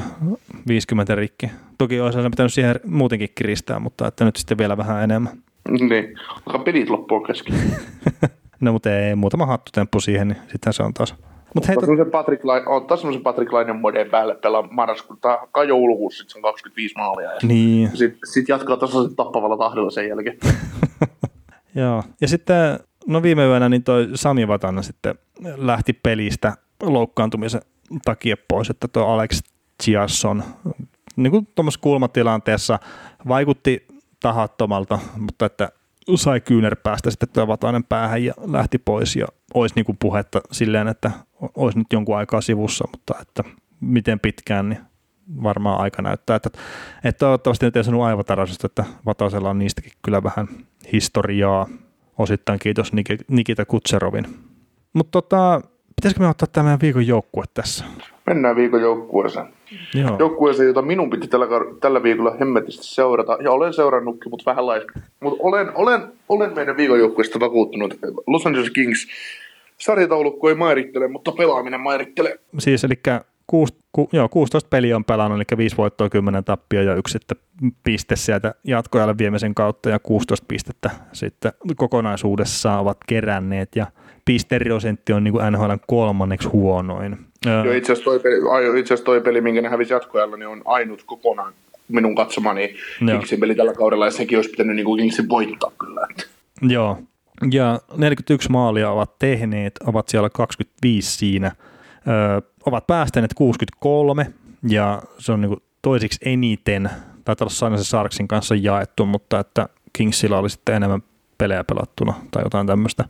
50 rikki. Toki olisi se pitänyt siihen muutenkin kiristää, mutta että nyt sitten vielä vähän enemmän. Niin, vaikka pelit loppuu kesken. no mutta ei, muutama hattutemppu siihen, niin sitten se on taas. Mutta hei, semmoisen Patrick, Laine, ottaa semmoisen Patrick Lainen moden päälle pelaa marraskuun tai joulukuussa, sitten se on 25 maalia. Ja niin. Sitten sit jatkaa tasaisen tappavalla tahdilla sen jälkeen. Joo, ja sitten no viime yönä niin toi Sami Vatana sitten lähti pelistä loukkaantumisen takia pois, että tuo Alex Chiasson niin kuin tuommoisessa kulmatilanteessa vaikutti tahattomalta, mutta että sai kyynärpäästä sitten tuo Vatainen päähän ja lähti pois ja olisi niin kuin puhetta silleen, että olisi nyt jonkun aikaa sivussa, mutta että miten pitkään, niin varmaan aika näyttää. Että, että toivottavasti nyt ei sanonut aivotaraisesta, että Vatasella on niistäkin kyllä vähän historiaa. Osittain kiitos Nikita Kutserovin. Mutta tota, pitäisikö me ottaa tämän viikon joukkue tässä? Mennään viikon joukkueeseen. Joo. Joukkueeseen, jota minun piti tällä, tällä viikolla hemmetisti seurata, ja olen seurannutkin, mutta vähän laiska. Mutta olen, olen, olen meidän viikon joukkueesta vakuuttunut. Los Angeles Kings sarjataulukko ei mairittele, mutta pelaaminen mairittelee. Siis eli kuus, ku, joo, 16 peliä on pelannut, eli 5 voittoa, 10 tappia ja yksi sitten piste sieltä jatkoajalle viimeisen kautta ja 16 pistettä sitten kokonaisuudessaan ovat keränneet ja pisteprosentti on niin kuin NHL kolmanneksi huonoin. Joo, itse asiassa toi peli, itse asiassa toi peli minkä ne hävisi jatkoajalla, niin on ainut kokonaan minun katsomani Kingsin peli tällä kaudella, ja sekin olisi pitänyt niin Kingsin voittaa kyllä. Joo, ja 41 maalia ovat tehneet, ovat siellä 25 siinä, ö, ovat päästäneet 63, ja se on niin kuin toisiksi eniten, taitaa olla Sainasen Sarksin kanssa jaettu, mutta että Kingsilla oli sitten enemmän pelejä pelattuna tai jotain tämmöistä.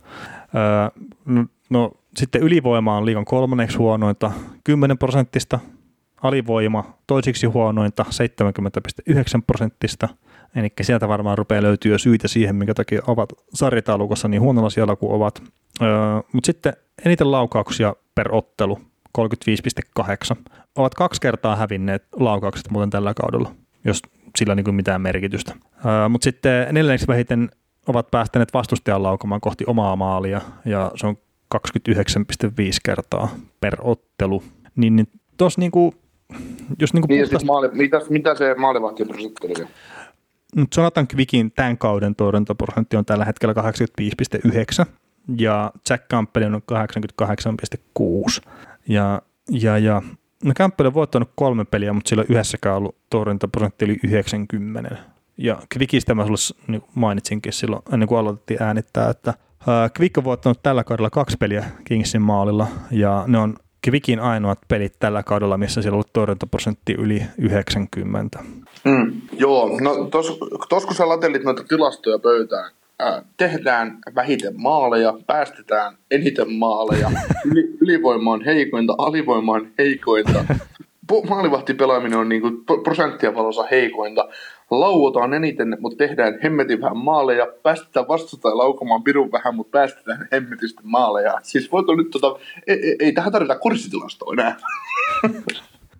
Öö, no, sitten ylivoima on liikan kolmanneksi huonointa, 10 prosenttista, alivoima toisiksi huonointa, 70,9 prosenttista, eli sieltä varmaan rupeaa löytyä syitä siihen, minkä takia ovat sarjataulukossa niin huonolla siellä kuin ovat. Öö, Mutta sitten eniten laukauksia per ottelu, 35,8. Ovat kaksi kertaa hävinneet laukaukset muuten tällä kaudella, jos sillä niin mitään merkitystä. Öö, Mutta sitten neljänneksi vähiten ovat päästäneet vastustajan laukomaan kohti omaa maalia, ja se on 29,5 kertaa per ottelu. Niin, niin tos niinku, jos niinku niin, siis maali, mitä, mitä se maalivahtiprosentti oli? Nyt sanotaan Quickin tämän kauden torjuntaprosentti on tällä hetkellä 85,9 ja Jack Campbell on 88,6. Ja, ja, ja no Campbell on voittanut kolme peliä, mutta sillä on yhdessäkään ollut torjuntaprosentti yli 90. Ja Quickistä mä sulle niin mainitsinkin silloin, ennen kuin aloitettiin äänittää, että Quick on voittanut tällä kaudella kaksi peliä Kingsin maalilla, ja ne on Quickin ainoat pelit tällä kaudella, missä siellä on ollut torjuntaprosentti yli 90. Mm, joo, no tos, kun sä latelit noita tilastoja pöytään, ää, tehdään vähiten maaleja, päästetään eniten maaleja, yli, ylivoima on heikointa, alivoima on heikointa, maalivahtipelaaminen on niinku prosenttia valossa heikointa, lauotaan eniten, mutta tehdään hemmetin vähän maaleja, päästetään vastustaja laukomaan pirun vähän, mutta päästetään hemmetisti maaleja. Siis voiko nyt tota, ei, ei, ei tähän tarvita kurssitilastoa enää.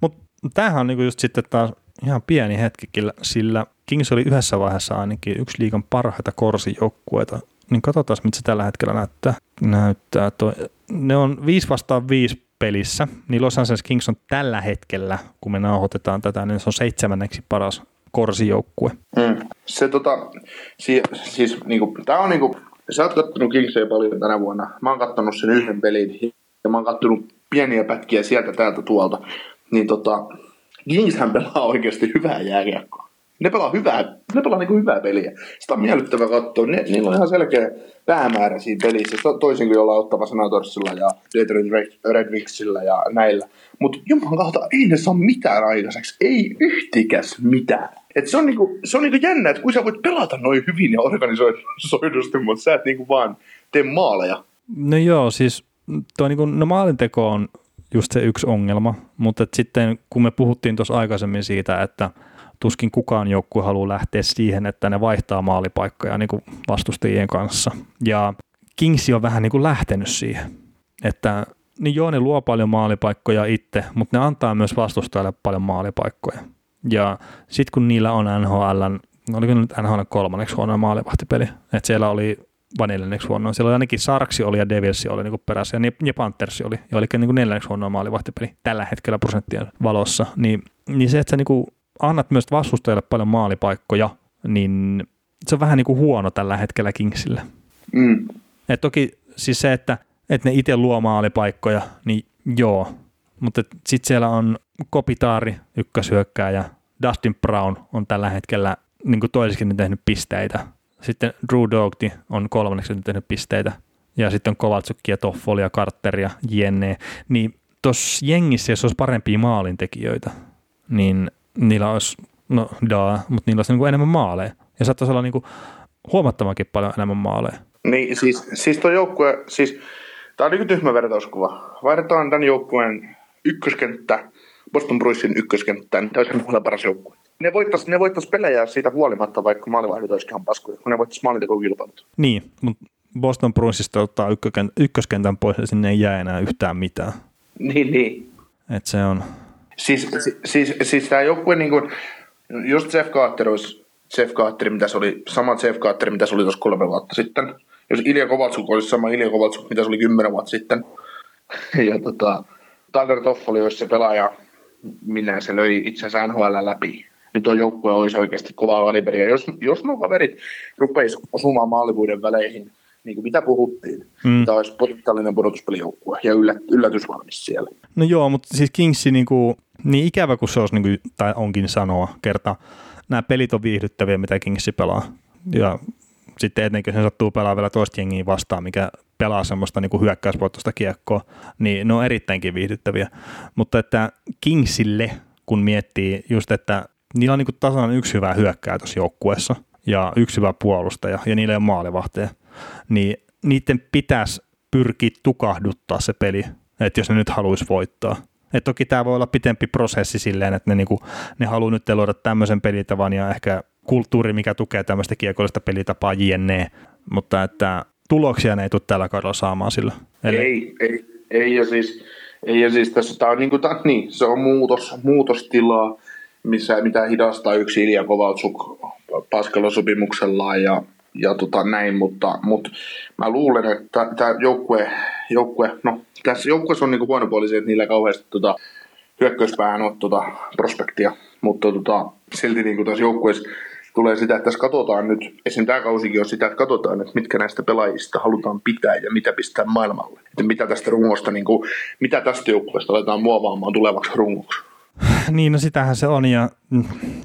Mutta tämähän on niinku just sitten taas ihan pieni hetkikin, sillä Kings oli yhdessä vaiheessa ainakin yksi liikan parhaita korsijoukkueita. Niin katsotaan, mitä se tällä hetkellä näyttää. näyttää toi. Ne on 5 vastaan 5 pelissä, niin Los Angeles Kings on tällä hetkellä, kun me nauhoitetaan tätä, niin se on seitsemänneksi paras korsijoukkue. Mm. Se tota, si, siis niinku, tää on niinku, sä oot kattonut Kingsia paljon tänä vuonna. Mä oon kattonut sen yhden pelin ja mä oon kattonut pieniä pätkiä sieltä täältä tuolta. Niin tota, Kingshän pelaa oikeasti hyvää jääkiekkoa. Ne pelaa hyvää, ne pelaa niinku hyvää peliä. Sitä on miellyttävä katsoa. Ne, niillä on ihan selkeä päämäärä siinä pelissä. Toisin kuin jollain Ottava Senatorsilla ja Detroit Red Wingsillä ja näillä. Mutta jumalan kautta ei ne saa mitään aikaiseksi. Ei yhtikäs mitään. Et se on, niinku, se on niinku jännä, että kun sä voit pelata noin hyvin ja organisoidusti, mutta sä et niinku vaan tee maaleja. No joo, siis tuo niinku, no maalinteko on just se yksi ongelma, mutta sitten kun me puhuttiin tuossa aikaisemmin siitä, että tuskin kukaan joukkue haluaa lähteä siihen, että ne vaihtaa maalipaikkoja niin kuin vastustajien kanssa. Ja Kingsi on vähän niin kuin lähtenyt siihen, että niin joo, ne luo paljon maalipaikkoja itse, mutta ne antaa myös vastustajalle paljon maalipaikkoja. Ja sitten kun niillä on NHL, oliko nyt NHL kolmanneksi huono maalivahtipeli, että siellä oli vai neljänneksi huono. Siellä oli ainakin Sarksi oli ja Devilsi oli niin perässä ja, ja Panthersi oli. Ja oli niin neljänneksi huono maalivahtipeli tällä hetkellä prosenttien valossa. Niin, niin se, että sä niin annat myös vastustajalle paljon maalipaikkoja, niin se on vähän niin kuin huono tällä hetkellä Kingsille. Mm. Et toki siis se, että, että ne itse luo maalipaikkoja, niin joo, mutta sitten siellä on Kopitaari, ykköshyökkääjä, Dustin Brown on tällä hetkellä niin kuin toisessakin tehnyt pisteitä. Sitten Drew Doughty on kolmanneksi tehnyt pisteitä. Ja sitten on Kovaltsuk ja Toffoli ja Carter ja Jenne. Niin tuossa jengissä, jos olisi parempia maalintekijöitä, niin niillä olisi, no daa, mutta niillä olisi niin kuin enemmän maaleja. ja saattaisi olla niin kuin huomattavankin paljon enemmän maaleja. Niin, siis, siis tuo joukkue, siis tämä on niin tyhmä vertauskuva. Vaihdetaan tämän joukkueen ykköskenttä, Boston Bruinsin ykköskenttä, niin tämä olisi paras joukkue. Ne voittaisi, ne voittais pelejä siitä huolimatta, vaikka maalivaihdot olisikin ihan paskoja, kun ne voittaisi maalintekokilpailut. Niin, mutta Boston Bruinsista ottaa ykköskentän pois ja sinne ei jää enää yhtään mitään. Niin, niin. Et se on... Siis, siis, siis, siis tämä joukkue, niin kuin, just Jeff Carter olisi Jeff Carter, mitä se oli, sama Jeff Carter, mitä se oli tuossa kolme vuotta sitten. Jos Ilja Kovaltsuk olisi sama Ilja Kovaltsuk, mitä se oli kymmenen vuotta sitten. ja tota, Tyler Toffoli olisi se pelaaja, minä se löi itsensä NHL läpi. Nyt tuo joukkue olisi oikeasti kovaa kaliberia. Jos, jos nuo kaverit rupeisi osumaan maalivuuden väleihin, niin kuin mitä puhuttiin, mm. tämä olisi potentiaalinen pudotuspelijoukkue ja yllät, yllätysvalmis siellä. No joo, mutta siis Kingsi niin, kuin, niin ikävä kuin se olisi, niin kuin, tai onkin sanoa kerta, nämä pelit on viihdyttäviä, mitä Kingsi pelaa. Ja sitten etenkin se sattuu pelaa vielä toista jengiä vastaan, mikä pelaa semmoista niin hyökkäysvoittoista kiekkoa, niin ne on erittäinkin viihdyttäviä. Mutta että Kingsille, kun miettii just, että niillä on niin tasan yksi hyvä hyökkää tuossa joukkueessa ja yksi hyvä puolustaja ja niillä ei ole maalivahteja, niin niiden pitäisi pyrkiä tukahduttaa se peli, että jos ne nyt haluaisi voittaa. Et toki tämä voi olla pitempi prosessi silleen, että ne, niinku, ne haluaa nyt luoda tämmöisen pelitavan ja ehkä kulttuuri, mikä tukee tämmöistä kiekollista pelitapaa jne. Mutta että tuloksia ne ei tule tällä kaudella saamaan sillä. Eli... Ei, ei, ei, ja siis, ei, ja siis tässä tämä on, niin kuin, niin, se on muutos, muutostilaa, missä, mitä hidastaa yksi Ilja Kovaltsuk paskalla sopimuksellaan ja ja tota näin, mutta, mutta mä luulen, että tämä joukkue, joukkue, no tässä joukkueessa on niinku huono puoli se, että niillä kauheasti tota, hyökkäyspäähän on tota, prospektia, mutta tota, silti niinku tässä joukkueessa tulee sitä, että tässä katsotaan nyt, esim. tämä kausikin on sitä, että katsotaan, että mitkä näistä pelaajista halutaan pitää ja mitä pistää maailmalle. Että mitä tästä rungosta, niin kuin, mitä tästä joukkueesta aletaan muovaamaan tulevaksi rungoksi. Niin, no sitähän se on ja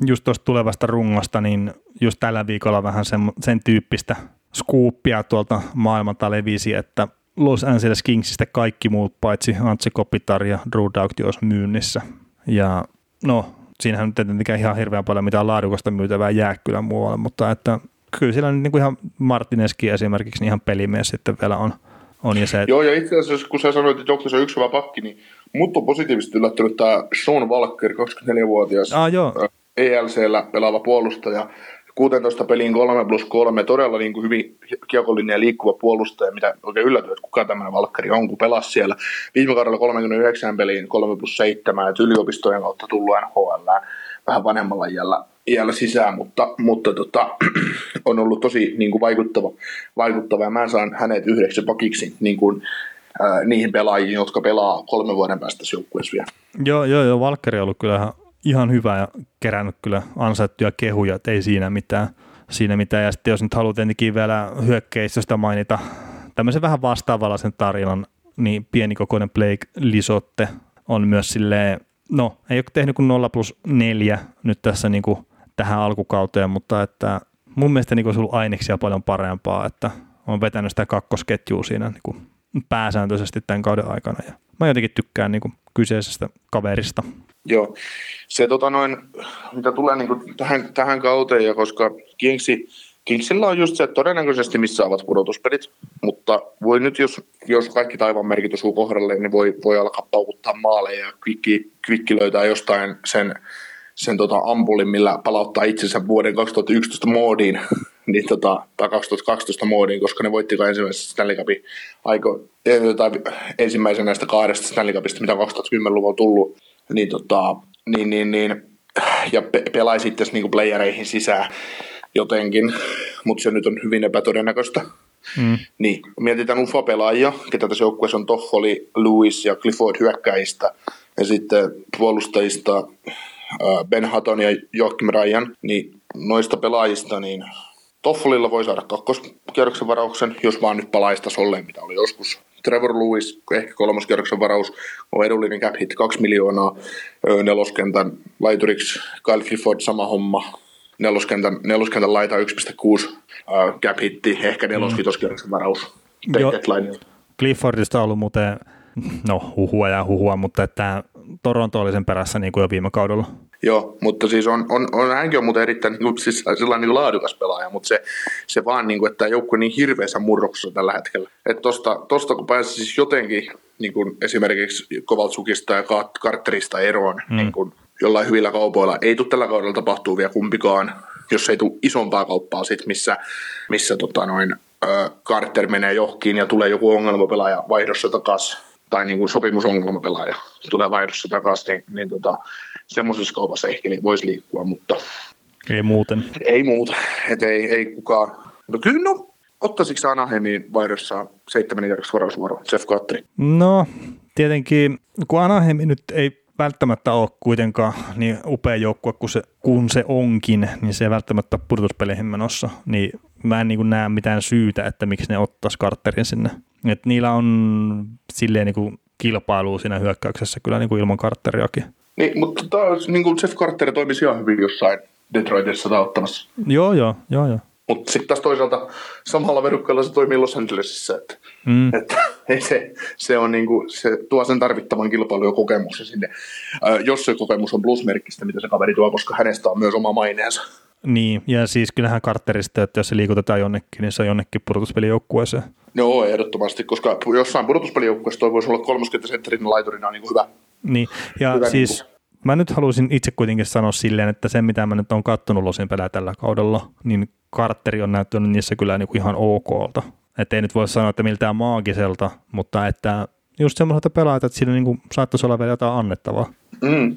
just tuosta tulevasta rungosta, niin just tällä viikolla vähän sen, sen tyyppistä skuuppia tuolta maailmalta levisi, että Los Angeles Kingsistä kaikki muut paitsi Antse Kopitar ja Drew Doughty olisi myynnissä. Ja no, siinähän nyt tietenkään ihan hirveän paljon mitään laadukasta myytävää jää kyllä muualle, mutta että kyllä siellä niin kuin ihan Martineski esimerkiksi niin ihan pelimies sitten vielä on. on ja se, Joo, ja itse asiassa kun sä sanoit, että joukkueessa on yksi hyvä pakki, niin Mut on positiivisesti yllättynyt tämä Sean Walker, 24-vuotias ah, joo. ELCllä pelaava puolustaja. 16 peliin 3 plus 3, todella niin kuin hyvin kiekollinen ja liikkuva puolustaja, mitä oikein yllätyy, että kuka tämmöinen Valkkari on, kun pelasi siellä. Viime kaudella 39 peliin 3 plus 7, että yliopistojen kautta tullut NHL vähän vanhemmalla iällä, iällä sisään, mutta, mutta tota, on ollut tosi niin kuin vaikuttava, vaikuttava, ja mä saan hänet yhdeksi pakiksi niin kuin, niihin pelaajiin, jotka pelaa kolmen vuoden päästä joukkueessa vielä. Joo, joo, joo, Valkkari on ollut kyllä ihan hyvä ja kerännyt kyllä ansaittuja kehuja, että ei siinä mitään. Siinä mitään. Ja sitten jos nyt haluat ennenkin vielä hyökkäistöstä mainita tämmöisen vähän vastaavallaisen tarinan, niin pienikokoinen Blake Lisotte on myös silleen, no ei ole tehnyt kuin 0 plus 4 nyt tässä niin kuin tähän alkukauteen, mutta että mun mielestä niin kuin ollut aineksia paljon parempaa, että on vetänyt sitä kakkosketjua siinä niin kuin pääsääntöisesti tämän kauden aikana. Ja mä jotenkin tykkään niin kuin kyseisestä kaverista. Joo, se tota noin, mitä tulee niin tähän, tähän kauteen, ja koska Kingsi, Kingsillä on just se, että todennäköisesti missä ovat pudotuspelit, mutta voi nyt, jos, jos kaikki taivaan merkit osuu kohdalle, niin voi, voi alkaa paukuttaa maaleja ja kvikki, kvikki löytää jostain sen, sen tota ampulin, millä palauttaa itsensä vuoden 2011 moodiin niin tota, tai 2012 moodiin, koska ne voitti ensimmäisessä Stanley Cupin aiko, tai ensimmäisen näistä kahdesta Stanley Cupista, mitä 2010-luvulla tullut, niin, tota, niin, niin, niin ja pe- pelai sitten niin playereihin sisään jotenkin, mutta se nyt on hyvin epätodennäköistä. Mm. Niin, mietitään UFA-pelaajia, ketä tässä joukkueessa on Toffoli, Lewis ja Clifford hyökkäistä, ja sitten puolustajista Ben Hatton ja Joachim Ryan, niin noista pelaajista, niin Toffolilla voi saada kakkoskierroksen varauksen, jos vaan nyt palaisi tasolle, mitä oli joskus. Trevor Lewis, ehkä kolmoskierroksen varaus, on edullinen cap hit 2 miljoonaa. Neloskentän laituriksi Kyle Clifford sama homma. Neloskentän, neloskentän laita 1,6 cap hitti, ehkä neloskitoskierroksen varaus. Jo, Cliffordista on ollut muuten, no huhua ja huhua, mutta että Toronto oli sen perässä niin kuin jo viime kaudella. Joo, mutta siis on, on, on hänkin on muuten erittäin niin kuin, siis sellainen niin kuin laadukas pelaaja, mutta se, se vaan, niin kuin, että joukko on niin hirveässä murroksessa tällä hetkellä. Että tosta, tosta kun pääsisi siis jotenkin niin kuin esimerkiksi Kovaltsukista ja Carterista eroon mm. niin kuin jollain hyvillä kaupoilla, ei tule tällä kaudella tapahtuu vielä kumpikaan, jos ei tule isompaa kauppaa sit, missä, missä tota noin, ö, Carter menee johonkin ja tulee joku ongelmapelaaja vaihdossa takaisin tai niin kuin sopimusongelmapelaaja tulee vaihdossa takaisin, niin, niin tota, semmoisessa kaupassa ehkä voisi liikkua, mutta ei muuten. Ei muuta, että ei, ei kukaan. No kyllä no, ottaisitko Anaheimin vaihdossa seitsemän järjestä varausvuoro, Jeff Carteri? No, tietenkin, kun Anaheim nyt ei välttämättä ole kuitenkaan niin upea joukkue kuin se, kun se onkin, niin se ei välttämättä pudotuspeleihin menossa, niin mä en niin näe mitään syytä, että miksi ne ottaisi Carterin sinne. Et niillä on silleen niin kuin kilpailua siinä hyökkäyksessä kyllä niin kuin ilman Carteriakin. Niin, mutta taas, niin kuin Jeff Carter toimisi ihan hyvin jossain Detroitissa tauttamassa. Joo, joo, joo, joo. Mutta sitten taas toisaalta samalla verukkeella se toimii Los Angelesissa, että, mm. että ei se, se, on niinku, se tuo sen tarvittavan kilpailu ja kokemuksen sinne, äh, jos se kokemus on plusmerkkistä, mitä se kaveri tuo, koska hänestä on myös oma maineensa. Niin, ja siis kyllähän Carterista, että jos se liikutetaan jonnekin, niin se on jonnekin pudotuspelijoukkueeseen. Joo, ehdottomasti, koska jossain pudotuspelijoukkueessa toi voisi olla 30 sentterin laiturina niin hyvä. Niin, ja hyvä siis niin mä nyt haluaisin itse kuitenkin sanoa silleen, että se mitä mä nyt on kattonut Losin pelää tällä kaudella, niin Carteri on näyttänyt niissä kyllä niin kuin ihan okolta. Että ei nyt voi sanoa, että miltään maagiselta, mutta että just semmoiselta pelaajat, että siinä niin kuin saattaisi olla vielä jotain annettavaa. Mm.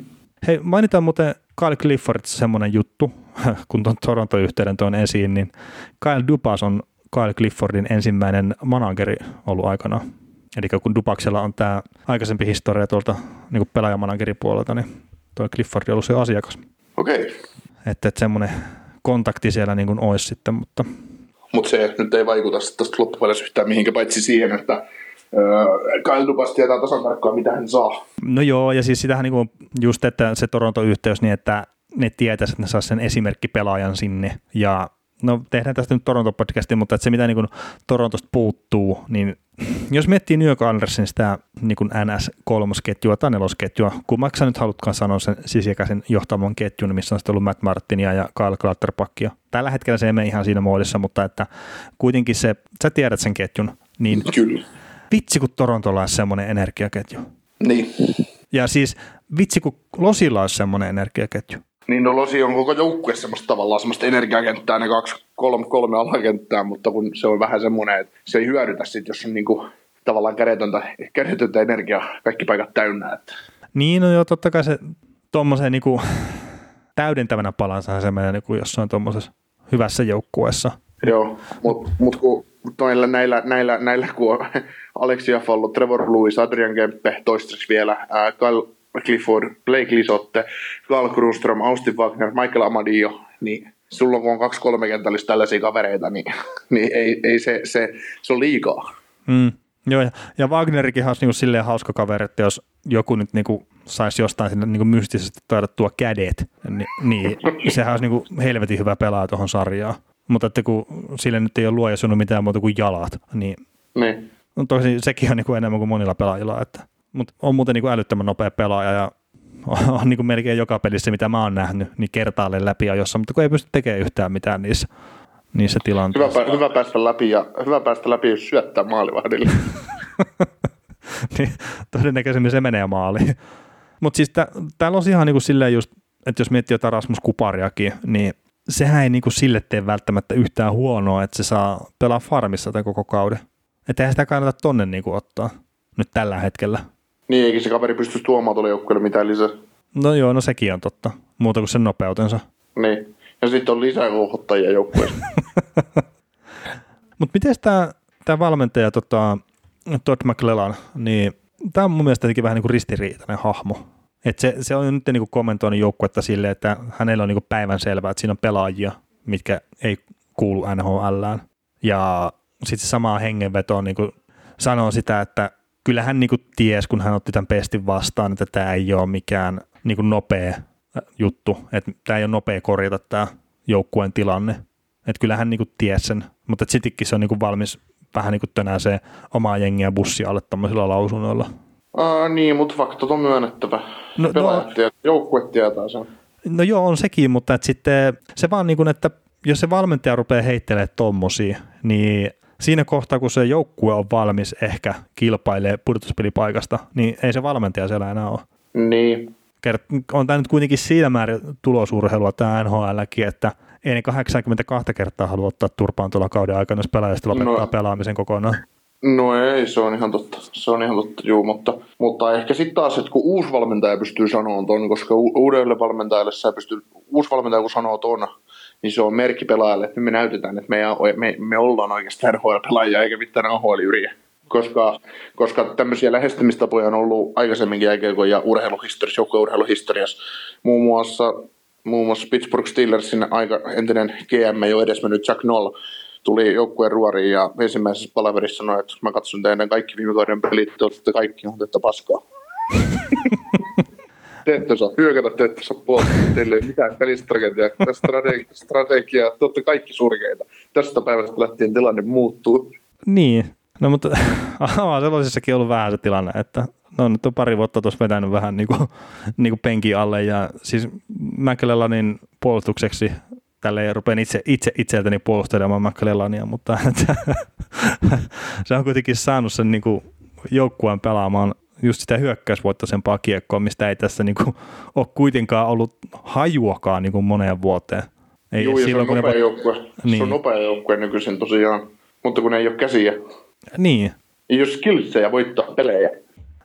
Hei, mainitaan muuten Kyle Cliffordissa semmoinen juttu, kun tuon Toronto-yhteyden tuon esiin, niin Kyle Dupas on Kyle Cliffordin ensimmäinen manageri ollut aikana. Eli kun Dupaksella on tämä aikaisempi historia tuolta niin pelaajamanageripuolelta, niin tuo Clifford on ollut se asiakas. Okei. Okay. Että, että semmoinen kontakti siellä niin kuin olisi sitten, mutta... Mutta se nyt ei vaikuta tästä loppupeleissä yhtään mihinkä, paitsi siihen, että Kyle Dubas tietää tasan tarkkaan, mitä hän saa. No joo, ja siis sitähän niinku just, että se Toronto-yhteys niin, että ne tietäisi, että ne saa sen esimerkkipelaajan sinne. Ja no tehdään tästä nyt Toronto-podcastin, mutta että se mitä niin Torontosta puuttuu, niin jos miettii New York Andersin sitä niin kuin NS-kolmosketjua tai nelosketjua, kummaksi sä nyt halutkaan sanoa sen sisikäisen johtavan ketjun, missä on sitten ollut Matt Martinia ja Kyle Clutterbuckia. Tällä hetkellä se ei mene ihan siinä muodissa, mutta että kuitenkin se, sä tiedät sen ketjun, niin Kyllä. vitsi kun Torontolla olisi semmoinen energiaketju. Niin. Ja siis vitsi kun Losilla olisi semmoinen energiaketju. Niin no Losi on koko joukkue semmoista tavallaan semmoista energiakenttää, ne kaksi, kolme, kolme alakenttää, mutta kun se on vähän semmoinen, että se ei hyödytä sit, jos on niinku tavallaan kädetöntä, kädetöntä energiaa kaikki paikat täynnä. Että. Niin, no joo, totta kai se tuommoiseen niinku täydentävänä palansa se menee niinku jossain tuommoisessa hyvässä joukkueessa. Joo, mutta mut kun noilla, näillä, näillä, näillä, kun on Aleksi Fallo, Trevor Lewis, Adrian Kempe, toistaiseksi vielä, ää, Kyle Clifford, Blake Lisotte, Carl Grunström, Austin Wagner, Michael Amadio, niin sulla kun on kaksi kolmekentällistä tällaisia kavereita, niin, niin ei, ei se, se, se on liikaa. Mm. Joo, ja, ja Wagnerikin olisi niin silleen hauska kaveri, että jos joku nyt niin kuin saisi jostain sinne niin kuin mystisesti taidattua kädet, niin, niin sehän olisi niin kuin helvetin hyvä pelaaja tuohon sarjaan. Mutta että kun sille nyt ei ole luoja sunut mitään muuta kuin jalat, niin, niin. No tosi sekin on niin kuin enemmän kuin monilla pelaajilla, että mutta on muuten niin kuin älyttömän nopea pelaaja ja on niin kuin melkein joka pelissä, mitä mä oon nähnyt, niin kertaalleen läpi ajossa, mutta kun ei pysty tekemään yhtään mitään niissä, niissä tilanteissa. Hyvä, hyvä, päästä läpi ja hyvä päästä läpi, jos syöttää maalivahdille. niin, todennäköisemmin se menee maaliin. Mutta siis täällä on ihan niin kuin silleen just, että jos miettii jotain Rasmus Kupariakin, niin sehän ei niin kuin sille tee välttämättä yhtään huonoa, että se saa pelaa farmissa tämän koko kauden. Että eihän sitä kannata tonne niin kuin ottaa nyt tällä hetkellä. Niin, eikä se kaveri pysty tuomaan tuolle joukkueelle mitään lisää. No joo, no sekin on totta. Muuta kuin sen nopeutensa. Niin. Ja sitten on lisää kohottajia joukkueessa. Mutta miten tämä valmentaja tota, Todd McClellan, niin tämä on mun mielestä vähän niin ristiriitainen hahmo. Et se, se on nyt niin kommentoinut joukkuetta silleen, että hänellä on niin päivän selvää, että siinä on pelaajia, mitkä ei kuulu NHLään. Ja sitten se samaa hengenvetoa niin sanoo sitä, että kyllä hän niin ties, kun hän otti tämän pestin vastaan, että tämä ei ole mikään niin nopea äh, juttu, että tämä ei ole nopea korjata tämä joukkueen tilanne. Että kyllä hän niin ties sen, mutta sittenkin se on niin valmis vähän niin kuin se omaa jengiä bussi alle tämmöisillä lausunnoilla. Aa, niin, mutta faktat on myönnettävä. No, no, joukkue tietää sen. No joo, on sekin, mutta että sitten se vaan niin kuin, että jos se valmentaja rupeaa heittelemään tommosia, niin siinä kohtaa, kun se joukkue on valmis ehkä kilpailee pudotuspelipaikasta, niin ei se valmentaja siellä enää ole. Niin. On tämä nyt kuitenkin siinä määrin tulosurheilua tämä NHLkin, että ei ne 82 kertaa halua ottaa turpaan tuolla kauden aikana, jos pelaajista lopettaa no. pelaamisen kokonaan. No ei, se on ihan totta. Se on ihan totta, juu, mutta, mutta ehkä sitten taas, että kun uusi valmentaja pystyy sanomaan ton, koska uudelle valmentajalle sä pystyy, uusi valmentaja kun sanoo ton, niin se on merkki pelaajalle, että me näytetään, että me, me, me ollaan oikeastaan NHL-pelaajia eikä mitään AHL-yriä. Koska, koska tämmöisiä lähestymistapoja on ollut aikaisemminkin jälkeen ja urheiluhistoriassa, joukkueurheiluhistoriassa. Muun muassa, muun muassa Pittsburgh Steelersin aika entinen GM jo edesmennyt Jack Noll tuli joukkueen ruoriin ja ensimmäisessä palaverissa sanoi, että mä katson teidän kaikki viime kauden pelit, te olette kaikki otetta paskaa. te ette saa hyökätä, te ette saa puolta, teille ei mitään pelistrategiaa, strategia, strategiaa, te olette kaikki surkeita. Tästä päivästä lähtien tilanne muuttuu. Niin, no mutta sellaisessakin ollut vähän se tilanne, että no nyt on pari vuotta tuossa vetänyt vähän niin kuin, niin kuin penki alle ja siis McLellanin puolustukseksi tälle rupean itse, itse itseltäni puolustelemaan McLellania, mutta se on kuitenkin saanut sen niin kuin joukkueen pelaamaan just sitä hyökkäysvoittoisempaa kiekkoa, mistä ei tässä niin kuin, ole kuitenkaan ollut hajuakaan niin kuin moneen vuoteen. Ei Joo, ja silloin, se on nopea ne... joukkue. Niin. Se on nopea joukkue nykyisin tosiaan, mutta kun ei ole käsiä. Niin. Ei ole skillsejä voittaa pelejä.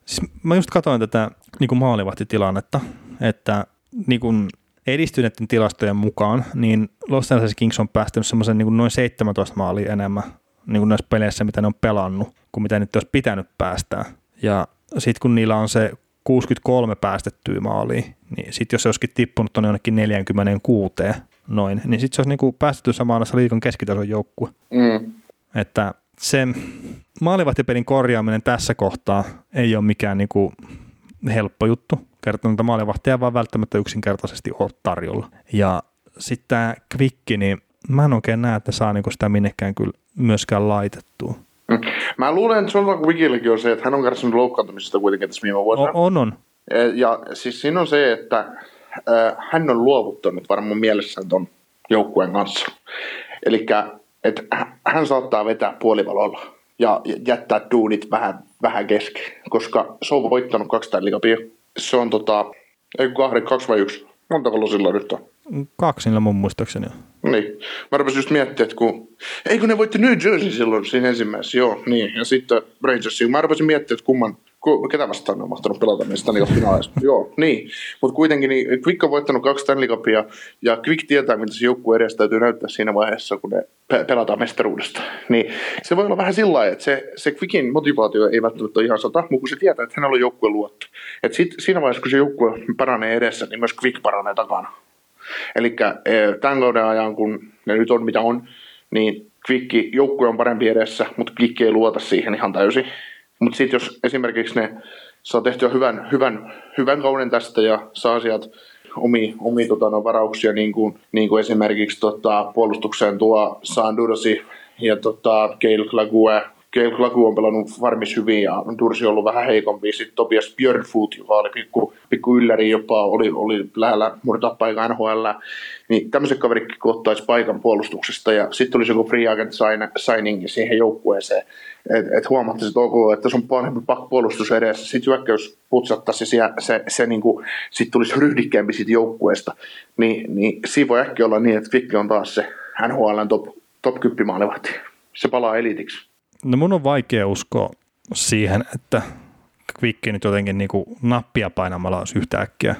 Siis mä just katsoin tätä niin maalivahtitilannetta, että niin kuin edistyneiden tilastojen mukaan, niin Los Angeles Kings on päästänyt semmoisen niin noin 17 maalia enemmän niin kuin näissä peleissä, mitä ne on pelannut, kuin mitä nyt olisi pitänyt päästää. Ja sitten kun niillä on se 63 päästettyä maalia, niin sitten jos se olisikin tippunut tuonne jonnekin 46 noin, niin sitten se olisi niin kuin päästetty samaan liikan keskitason joukkue. Mm. Että se maalivahtipelin korjaaminen tässä kohtaa ei ole mikään niin kuin helppo juttu, kertonut, että maalivahtia vaan välttämättä yksinkertaisesti ole tarjolla. Ja sitten tämä kvikki, niin mä en oikein näe, että saa niinku sitä minnekään kyllä myöskään laitettua. Mm. Mä luulen, että Jonathan Quickillekin on se, että hän on kärsinyt loukkaantumisesta kuitenkin tässä viime vuosina. On, on. Ja siis siinä on se, että äh, hän on luovuttanut varmaan mielessään ton joukkueen kanssa. Eli että hän saattaa vetää puolivalolla ja jättää duunit vähän, vähän kesken, koska se on voittanut kaksi tällä se on tota, ei kahden, kaksi vai yksi. Montako losilla nyt on? Kaksi niillä mun muistaakseni Niin. Mä rupesin just miettimään, että kun... Ei kun ne voitti New Jersey silloin siinä ensimmäisessä, joo, niin. Ja sitten Rangersin. Mä rupesin miettimään, että kumman, ketä vastaan ne on mahtanut pelata niin Stanley Cup finaalissa. Joo, niin. Mutta kuitenkin niin Quick on voittanut kaksi Stanley Cupia ja Quick tietää, mitä se joukkue edes täytyy näyttää siinä vaiheessa, kun ne pe- pelataan mestaruudesta. Niin se voi olla vähän sillä lailla, että se, se Quickin motivaatio ei välttämättä ole ihan sata, mutta kun se tietää, että hänellä on joukkue luotto. Et sit, siinä vaiheessa, kun se joukkue paranee edessä, niin myös Quick paranee takana. Eli e, tämän kauden ajan, kun ne nyt on mitä on, niin Quick joukkue on parempi edessä, mutta Quick ei luota siihen ihan täysin. Mutta sitten jos esimerkiksi ne saa tehtyä hyvän, hyvän, hyvän kauden tästä ja saa sieltä omi, omi tota, no, varauksia, niin kuin, niin kuin esimerkiksi tota, puolustukseen tuo Sandurosi ja tota, Keil Klague Gail Klagu on pelannut varmis hyvin ja on ollut vähän heikompi. Sitten Tobias Björnfoot, joka oli pikku, pikku ylläri jopa, oli, oli lähellä murtaa paikan NHL. Niin tämmöiset kaverit kun ottaisi paikan puolustuksesta ja sitten tulisi joku free agent signing siihen joukkueeseen. Että et huomattaisi, että ok, että se on parempi puolustus edessä. Sitten hyökkäys putsattaisi se, se, se niin kuin, sit tulisi ryhdikkäämpi siitä joukkueesta. Niin, niin siinä voi äkkiä olla niin, että Kvikki on taas se NHLn top, top 10 maalivahti. Se palaa elitiksi. No mun on vaikea uskoa siihen, että Quick nyt jotenkin niin kuin nappia painamalla olisi yhtäkkiä.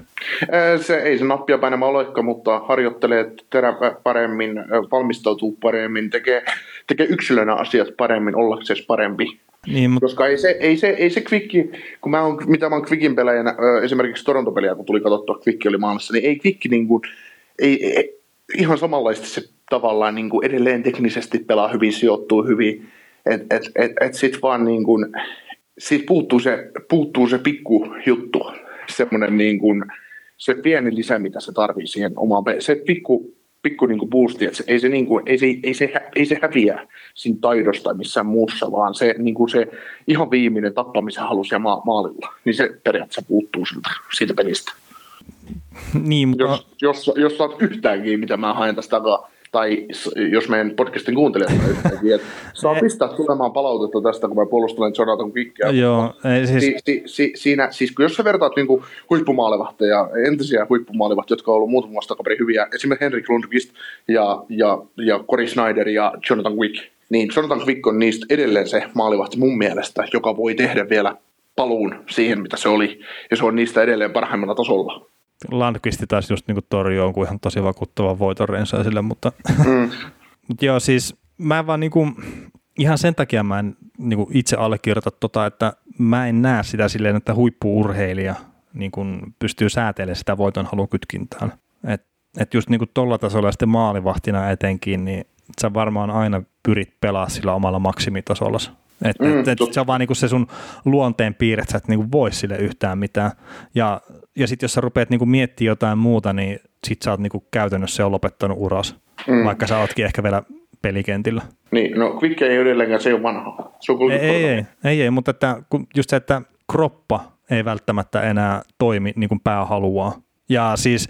Se ei se nappia painamalla olekaan, mutta harjoittelee terä paremmin, valmistautuu paremmin, tekee, tekee yksilönä asiat paremmin, ollakseen parempi. Niin, mutta... Koska ei se, ei se, ei se Quick, kun mä oon, mitä mä oon Quickin pelaajana, esimerkiksi Toronto-peliä, kun tuli katsottua, Quick oli maalissa, niin ei Quick niin kuin, ei, ei, ihan samanlaisesti se tavallaan niin kuin edelleen teknisesti pelaa hyvin, sijoittuu hyvin, että et, et, et sitten vaan niin kuin, siitä puuttuu se, puuttuu se pikku juttu, semmoinen niin kuin, se pieni lisä, mitä se tarvii siihen omaan Se pikku, pikku niin kuin boosti, että se, ei, se, niin kuin, ei, se, ei, se, ei se häviä siinä taidosta missään muussa, vaan se, niin kuin se ihan viimeinen tappamisen halu siellä ma- maalilla, niin se periaatteessa puuttuu siltä, siitä pelistä. Niin, mutta... Jos, jos, jos saat yhtäänkin, mitä mä haen tästä takaa, tai jos meidän podcastin kuuntelijat että saa pistää tulemaan palautetta tästä, kun mä puolustelen Jonathan Quickia. Joo, ei siis... Si, si, si, siinä, siis kun jos sä vertaat niin huippumaalevahteja, entisiä huippumaalevahteja, jotka on ollut muutama vastakaperin hyviä, esimerkiksi Henrik Lundqvist ja, ja, ja Cory Snyder ja Jonathan Quick, niin Jonathan Quick on niistä edelleen se maalivahti mun mielestä, joka voi tehdä vielä paluun siihen, mitä se oli, ja se on niistä edelleen parhaimmalla tasolla. Landqvisti taisi just niinku torjua jonkun ihan tosi vakuuttavan voiton sille, mutta, mm. mutta joo, siis mä en vaan niinku, ihan sen takia mä en niinku itse allekirjoita tota, että mä en näe sitä silleen, että huippuurheilija niin kun pystyy säätelemään sitä voiton halukytkintään. Että et just niin tuolla tasolla ja sitten maalivahtina etenkin, niin sä varmaan aina pyrit pelaa sillä omalla maksimitasolla. Että mm, et, et se on vaan niinku se sun luonteen piirre, että sä et niinku voi sille yhtään mitään. Ja, ja sitten jos sä rupeat niinku miettimään jotain muuta, niin sit sä oot niinku käytännössä jo lopettanut uras, mm. vaikka sä ootkin ehkä vielä pelikentillä. Niin, no Quick ei edelleenkään, se on vanha. Se on ei, ei, ei, ei, ei, mutta että, just se, että kroppa ei välttämättä enää toimi niin kuin pää haluaa. Ja siis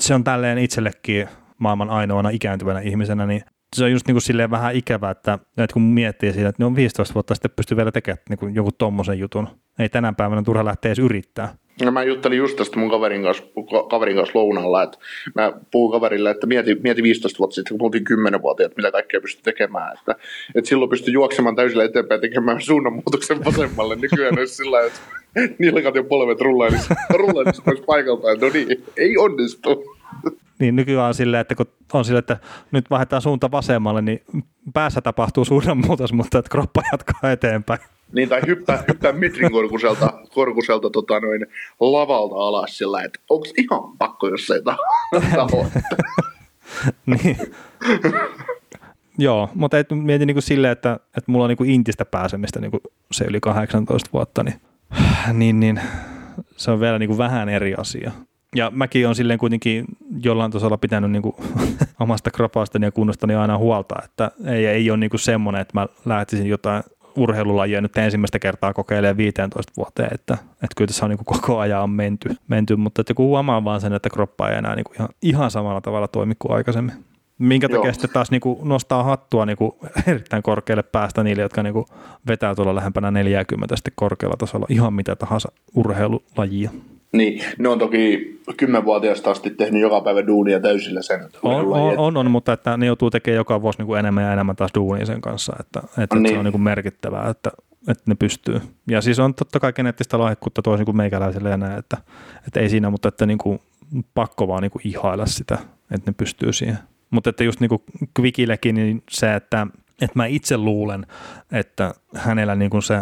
se on tälleen itsellekin maailman ainoana ikääntyvänä ihmisenä, niin se on just niin kuin silleen vähän ikävää, että, että kun miettii siitä, että ne on 15 vuotta sitten pystyy vielä tekemään niin kuin joku tommosen jutun. Ei tänä päivänä turha lähteä edes yrittää. No mä juttelin just tästä mun kaverin kanssa, kaverin kanssa lounalla, että mä puhun kaverille, että mieti, mieti 15 vuotta sitten, kun oltiin 10 vuotta, että mitä kaikkea pystyy tekemään. Että, että silloin pystyy juoksemaan täysillä eteenpäin tekemään suunnanmuutoksen vasemmalle. Nykyään olisi sillä että nilkat ja polvet rullailisi, rullailisi pois paikaltaan. No niin, ei onnistu. Niin nykyään on silleen, että kun on silleen, että nyt vaihdetaan suunta vasemmalle, niin päässä tapahtuu suunnanmuutos, mutta että kroppa jatkaa eteenpäin. Niin, tai hyppää, hyppää metrin korkuselta, korkuselta tota noin, lavalta alas sillä, että onko ihan pakko, jos ei niin. Joo, mutta et mietin niin kuin silleen, että, että mulla on niin kuin intistä pääsemistä niin kuin se yli 18 vuotta, niin, niin, niin se on vielä niin kuin vähän eri asia. Ja mäkin on silleen kuitenkin jollain tasolla pitänyt niin kuin omasta kropastani ja kunnostani aina huolta, että ei, ei ole niin kuin semmoinen, että mä lähtisin jotain urheilulajia nyt ensimmäistä kertaa kokeilee 15 vuoteen, että, että kyllä tässä on niin kuin koko ajan menty, menty mutta että kun huomaa vaan sen, että kroppa ei enää niin kuin ihan, ihan samalla tavalla toimi kuin aikaisemmin. Minkä takia sitten taas niin kuin nostaa hattua niin kuin erittäin korkealle päästä niille, jotka niin kuin vetää tuolla lähempänä 40 sitten korkealla tasolla ihan mitä tahansa urheilulajia. Niin, ne on toki kymmenvuotiaasta asti tehnyt joka päivä duunia täysillä sen. On, on, on, on, mutta että ne joutuu tekemään joka vuosi niin kuin enemmän ja enemmän taas duunia sen kanssa, että, että, niin. se on niin kuin merkittävää, että, että ne pystyy. Ja siis on totta kai geneettistä lahjakkuutta toisin kuin meikäläiselle ja näin, että, että ei siinä, mutta että niin kuin pakko vaan niin kuin ihailla sitä, että ne pystyy siihen. Mutta että just niin kuin Quickillekin, niin se, että, että mä itse luulen, että hänellä niin kuin se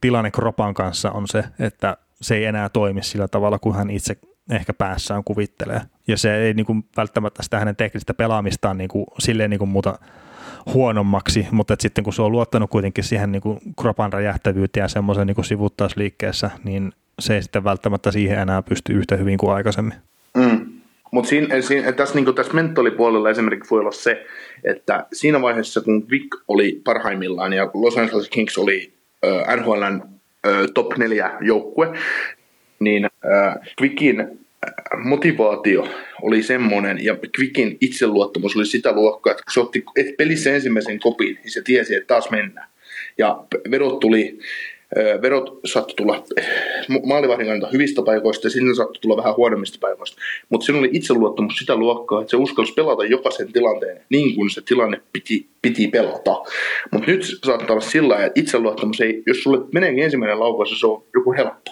tilanne kropan kanssa on se, että se ei enää toimi sillä tavalla, kuin hän itse ehkä päässään kuvittelee. Ja se ei niin kuin, välttämättä sitä hänen teknistä pelaamistaan niin kuin, silleen niin kuin muuta huonommaksi, mutta että sitten kun se on luottanut kuitenkin siihen niin kuin kropan räjähtävyyteen ja semmoisen niin sivuttausliikkeessä, niin se ei sitten välttämättä siihen enää pysty yhtä hyvin kuin aikaisemmin. Mm. Mutta siinä, siinä, tässä, niin tässä mentolipuolella esimerkiksi voi olla se, että siinä vaiheessa kun Vic oli parhaimmillaan ja Los Angeles Kings oli äh, NHLn top 4 joukkue, niin Quickin motivaatio oli semmoinen, ja Quickin itseluottamus oli sitä luokkaa, että kun se otti pelissä ensimmäisen kopin, niin se tiesi, että taas mennään. Ja vedot tuli verot saattoi tulla maalivahdin kannalta hyvistä paikoista ja sinne saattoi tulla vähän huonommista paikoista. Mutta siinä oli itseluottamus sitä luokkaa, että se uskalsi pelata jokaisen tilanteen niin kuin se tilanne piti, piti pelata. Mutta nyt saattaa olla sillä että itseluottamus ei, jos sulle meneekin ensimmäinen laukaus, se on joku helppo.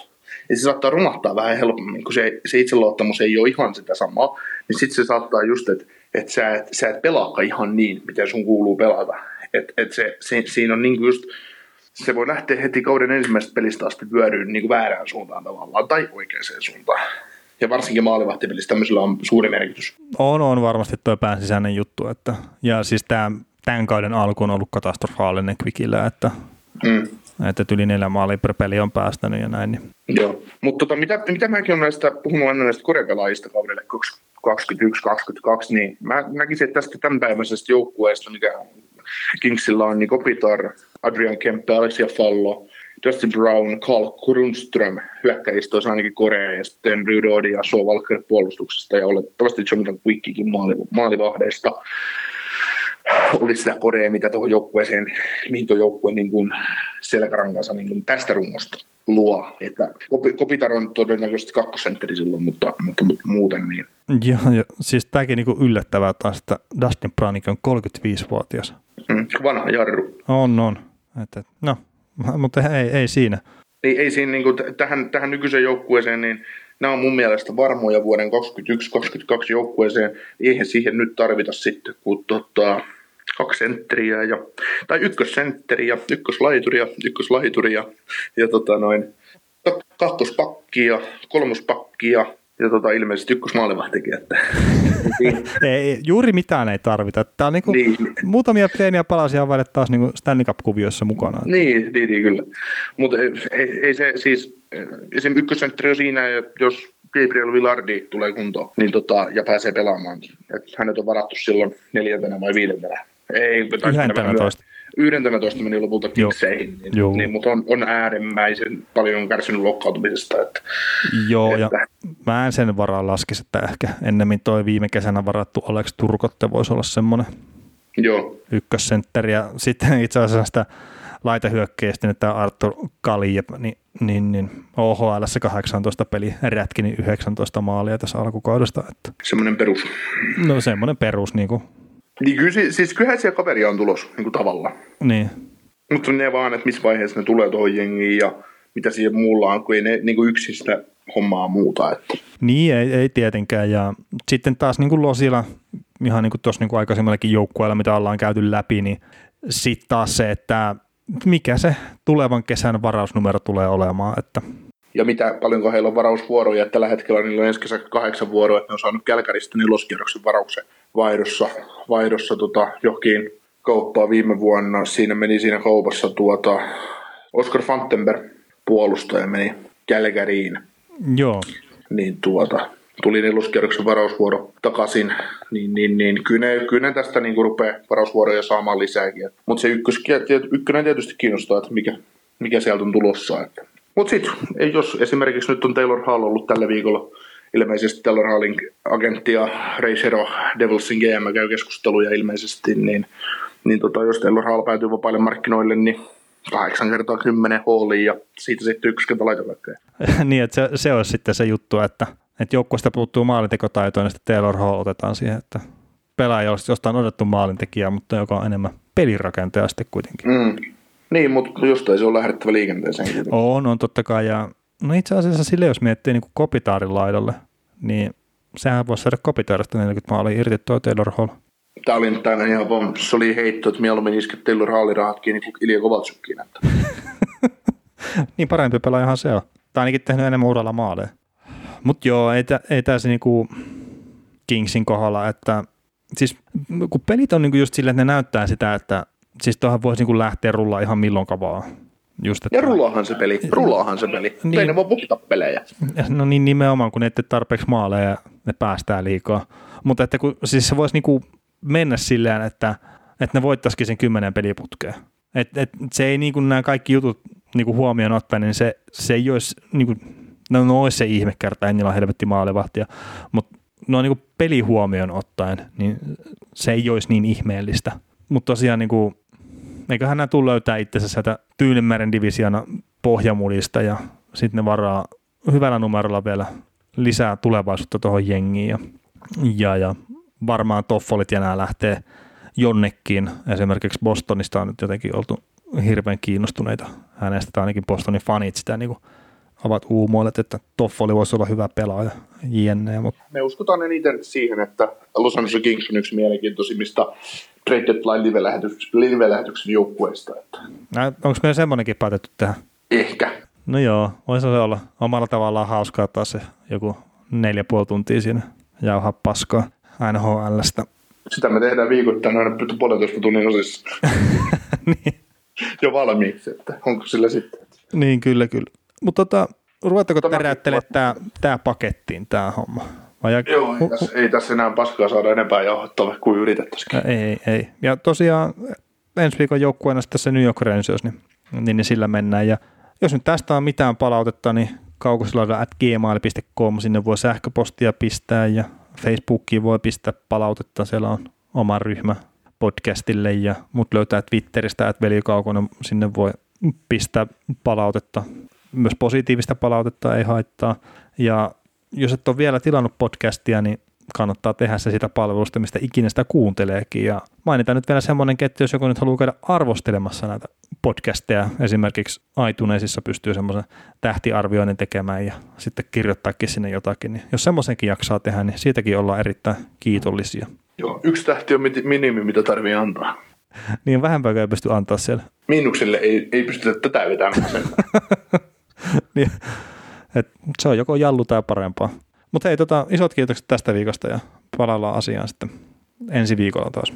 Ja se saattaa romahtaa vähän helpommin, kun se, se itseluottamus ei ole ihan sitä samaa. Niin sitten se saattaa just, että et sä, et, sä et pelaakaan ihan niin, miten sun kuuluu pelata. Et, et se, se, siinä on niinku just se voi lähteä heti kauden ensimmäisestä pelistä asti vyöryyn niin kuin väärään suuntaan tavallaan tai oikeaan suuntaan. Ja varsinkin maalivahtipelissä tämmöisellä on suuri merkitys. On, on varmasti tuo pääsisäinen juttu. Että, ja siis tämä, tämän kauden alku on ollut katastrofaalinen Quickillä, että, mm. että yli neljä maalia per peli on päästänyt ja näin. Niin. Joo, mutta tota, mitä, mitä mäkin olen näistä, puhunut aina näistä korepelaajista kaudelle 2021-2022, niin mä näkisin, että tästä tämänpäiväisestä joukkueesta, mikä Kingsilla on niin Kopitar, Adrian Kempe, Alexia Fallo Dustin Brown, Carl Grundström hyökkäjistä ainakin Korea ja sitten Rydodi ja Shaw Walker puolustuksesta ja olettavasti Jonathan Quickikin maali, maalivahdeista olisi sitä Korea, mitä tuohon joukkueeseen, mihin tuo joukkue niin kuin selkärankansa niin kuin tästä rungosta luo. Että Kopitar on todennäköisesti kakkosentteri silloin, mutta, mutta muuten niin. Joo, jo. siis tämäkin niin yllättävää taas, että Dustin Browning on 35-vuotias. Mm, vanha jarru. On, on. Että, no, mutta ei, ei siinä. Ei, ei siinä niin kuin, tähän, tähän nykyiseen joukkueeseen, niin nämä on mun mielestä varmoja vuoden 2021-2022 joukkueeseen. Eihän siihen nyt tarvita sitten, kun tota, kaksi sentteriä ja, tai ykkössentteri ja ykköslaituri ja tota noin, kakkospakki ja kolmospakki ja, tota, ilmeisesti ykkösmaalivahtikin. Että. ei, juuri mitään ei tarvita. Tämä on niinku niin. muutamia pieniä palasia vain taas niinku Stanley Cup-kuvioissa mukana. Niin, niin, niin kyllä. Mutta ei, ei, se siis, esimerkiksi ykkössentteri on siinä, jos Gabriel Villardi tulee kuntoon niin tota, ja pääsee pelaamaan. Et hänet on varattu silloin neljäntenä vai viidentenä ei, 11. 11 meni lopulta kikseihin, niin, niin, mutta on, on äärimmäisen paljon kärsinyt lokkautumisesta. Että, Joo, että, ja mä en sen varaa laskisi, että ehkä ennemmin toi viime kesänä varattu Alex Turkotte voisi olla semmoinen Joo. ykkössentteri, ja sitten itse asiassa sitä laitehyökkeistä, että Arthur Kalijep, niin, niin, niin OHL 18 peli rätki, niin 19 maalia tässä alkukaudesta. Että. Semmoinen perus. No semmoinen perus, niin kuin niin kyllä, siis kyllähän siellä kaveria on tulos niin kuin tavalla. Niin. Mutta ne vaan, että missä vaiheessa ne tulee tuohon jengiin ja mitä siihen muulla on, kun ei ne niin kuin yksin sitä hommaa muuta. Että. Niin, ei, ei tietenkään. Ja sitten taas niin kuin Losilla, ihan niin kuin tuossa niin aikaisemmallakin joukkueella, mitä ollaan käyty läpi, niin sitten taas se, että mikä se tulevan kesän varausnumero tulee olemaan. Että ja mitä paljonko heillä on varausvuoroja. Tällä hetkellä niillä on ensi kesä kahdeksan vuoroa, että ne on saanut Kälkäristä niin loskierroksen varauksen vaihdossa, vaihdossa tota, johonkin kauppaa viime vuonna. Siinä meni siinä kaupassa tuota, Oscar Fantenberg puolustaja meni Kälkäriin. Joo. Niin tuota, tuli neloskierroksen varausvuoro takaisin, niin, niin, niin kyllä, ne, kyllä ne tästä niin rupeaa varausvuoroja saamaan lisääkin. Mutta se ykkös, ykkönen tietysti kiinnostaa, että mikä, mikä sieltä on tulossa. Mutta sitten, jos esimerkiksi nyt on Taylor Hall ollut tällä viikolla ilmeisesti Taylor Hallin agentti ja Ray Shero Devilsin GM käy keskusteluja ilmeisesti, niin, niin tota, jos Taylor Hall päätyy vapaille markkinoille, niin 8 kertaa 10 hooliin ja siitä sitten yksi kerta laitoväkköjä. niin, että se, se olisi sitten se juttu, että, että joukkueesta puuttuu maalintekotaitoa, niin sitten Taylor Hall otetaan siihen, että pelaaja olisi jostain odotettu maalintekijä, mutta joka on enemmän pelirakentaja sitten kuitenkin. Mm. Niin, mutta jostain se on lähdettävä liikenteeseen. On, on totta kai. Ja, no itse asiassa sille, jos miettii niin Kopitaarin laidalle, niin sehän voisi saada Kopitaarista 40 maalia irti tuo Taylor Hall. Tämä oli tänään ihan vaan, se oli heitto, että mieluummin isket Taylor Hallin rahat kiinni kuin Ilja Kovaltsukkiin. niin parempi pelaajahan se on. Tai ainakin tehnyt enemmän uralla maaleja. Mutta joo, ei, ei tässä niinku Kingsin kohdalla, että siis kun pelit on niinku just silleen, että ne näyttää sitä, että siis tuohon voisi niin lähteä rullaa ihan milloin vaan. Just, että... Ja rullaahan se peli, rullaahan se peli. Niin. Ei ne voi voittaa pelejä. No niin nimenomaan, kun ne ette tarpeeksi maaleja ne päästää liikaa. Mutta että kun, siis se voisi niinku mennä silleen, että, että ne voittaisikin sen kymmenen peliputkeen. Et, et se ei niinku nämä kaikki jutut niinku huomioon ottaen, niin se, se ei olisi, niinku, no, no olisi se ihme kerta, en niillä on helvetti maalivahtia, mutta no niinku peli huomioon ottaen, niin se ei olisi niin ihmeellistä. Mutta tosiaan niinku, eiköhän nämä tule löytää itsensä sieltä Tyynemeren divisiona pohjamulista ja sitten ne varaa hyvällä numerolla vielä lisää tulevaisuutta tuohon jengiin ja, ja, ja varmaan Toffolit ja nämä lähtee jonnekin. Esimerkiksi Bostonista on nyt jotenkin oltu hirveän kiinnostuneita hänestä, tai ainakin Bostonin fanit sitä niin kuin ovat uumoilleet, että Toffoli voisi olla hyvä pelaaja, jne. Mutta... Me uskotaan eniten siihen, että Los Angeles Kings on yksi mielenkiintoisimmista Trade Deadline live-lähetyksen joukkueesta. Että. Onko meillä semmoinenkin päätetty tähän? Ehkä. No joo, voisi se olla omalla tavallaan hauskaa taas se joku neljä puoli tuntia siinä jauhaa paskaa NHLstä. Sitä me tehdään viikoittain aina puolentoista tunnin osissa. niin. Jo valmiiksi, että onko sillä sitten. Niin, kyllä, kyllä. Mutta tota, teräyttelemään tämä, tämä pakettiin, tämä homma? Vai Joo, ei tässä, ei tässä enää paskaa saada enempää jauhottavaa kuin yritettäisikin. Ei, ei. Ja tosiaan ensi viikon joukkueena sitten se New York Rangers, niin, niin, niin sillä mennään. Ja jos nyt tästä on mitään palautetta, niin kaukosilalla at gmail.com, sinne voi sähköpostia pistää ja Facebookiin voi pistää palautetta, siellä on oma ryhmä podcastille ja mut löytää Twitteristä, että velikaukonen, sinne voi pistää palautetta, myös positiivista palautetta ei haittaa. Ja jos et ole vielä tilannut podcastia, niin kannattaa tehdä se sitä palvelusta, mistä ikinä sitä kuunteleekin. Ja mainitaan nyt vielä semmoinen, että jos joku nyt haluaa käydä arvostelemassa näitä podcasteja, esimerkiksi iTunesissa pystyy semmoisen tähtiarvioinnin tekemään ja sitten kirjoittaakin sinne jotakin, niin jos semmoisenkin jaksaa tehdä, niin siitäkin ollaan erittäin kiitollisia. Joo, yksi tähti on minimi, mitä tarvii antaa. niin vähempää ei pysty antaa siellä. Miinukselle ei, ei pystytä tätä vetämään niin, et se on joko jallu tai parempaa. Mutta hei, tota, isot kiitokset tästä viikosta ja palaillaan asiaan sitten ensi viikolla taas.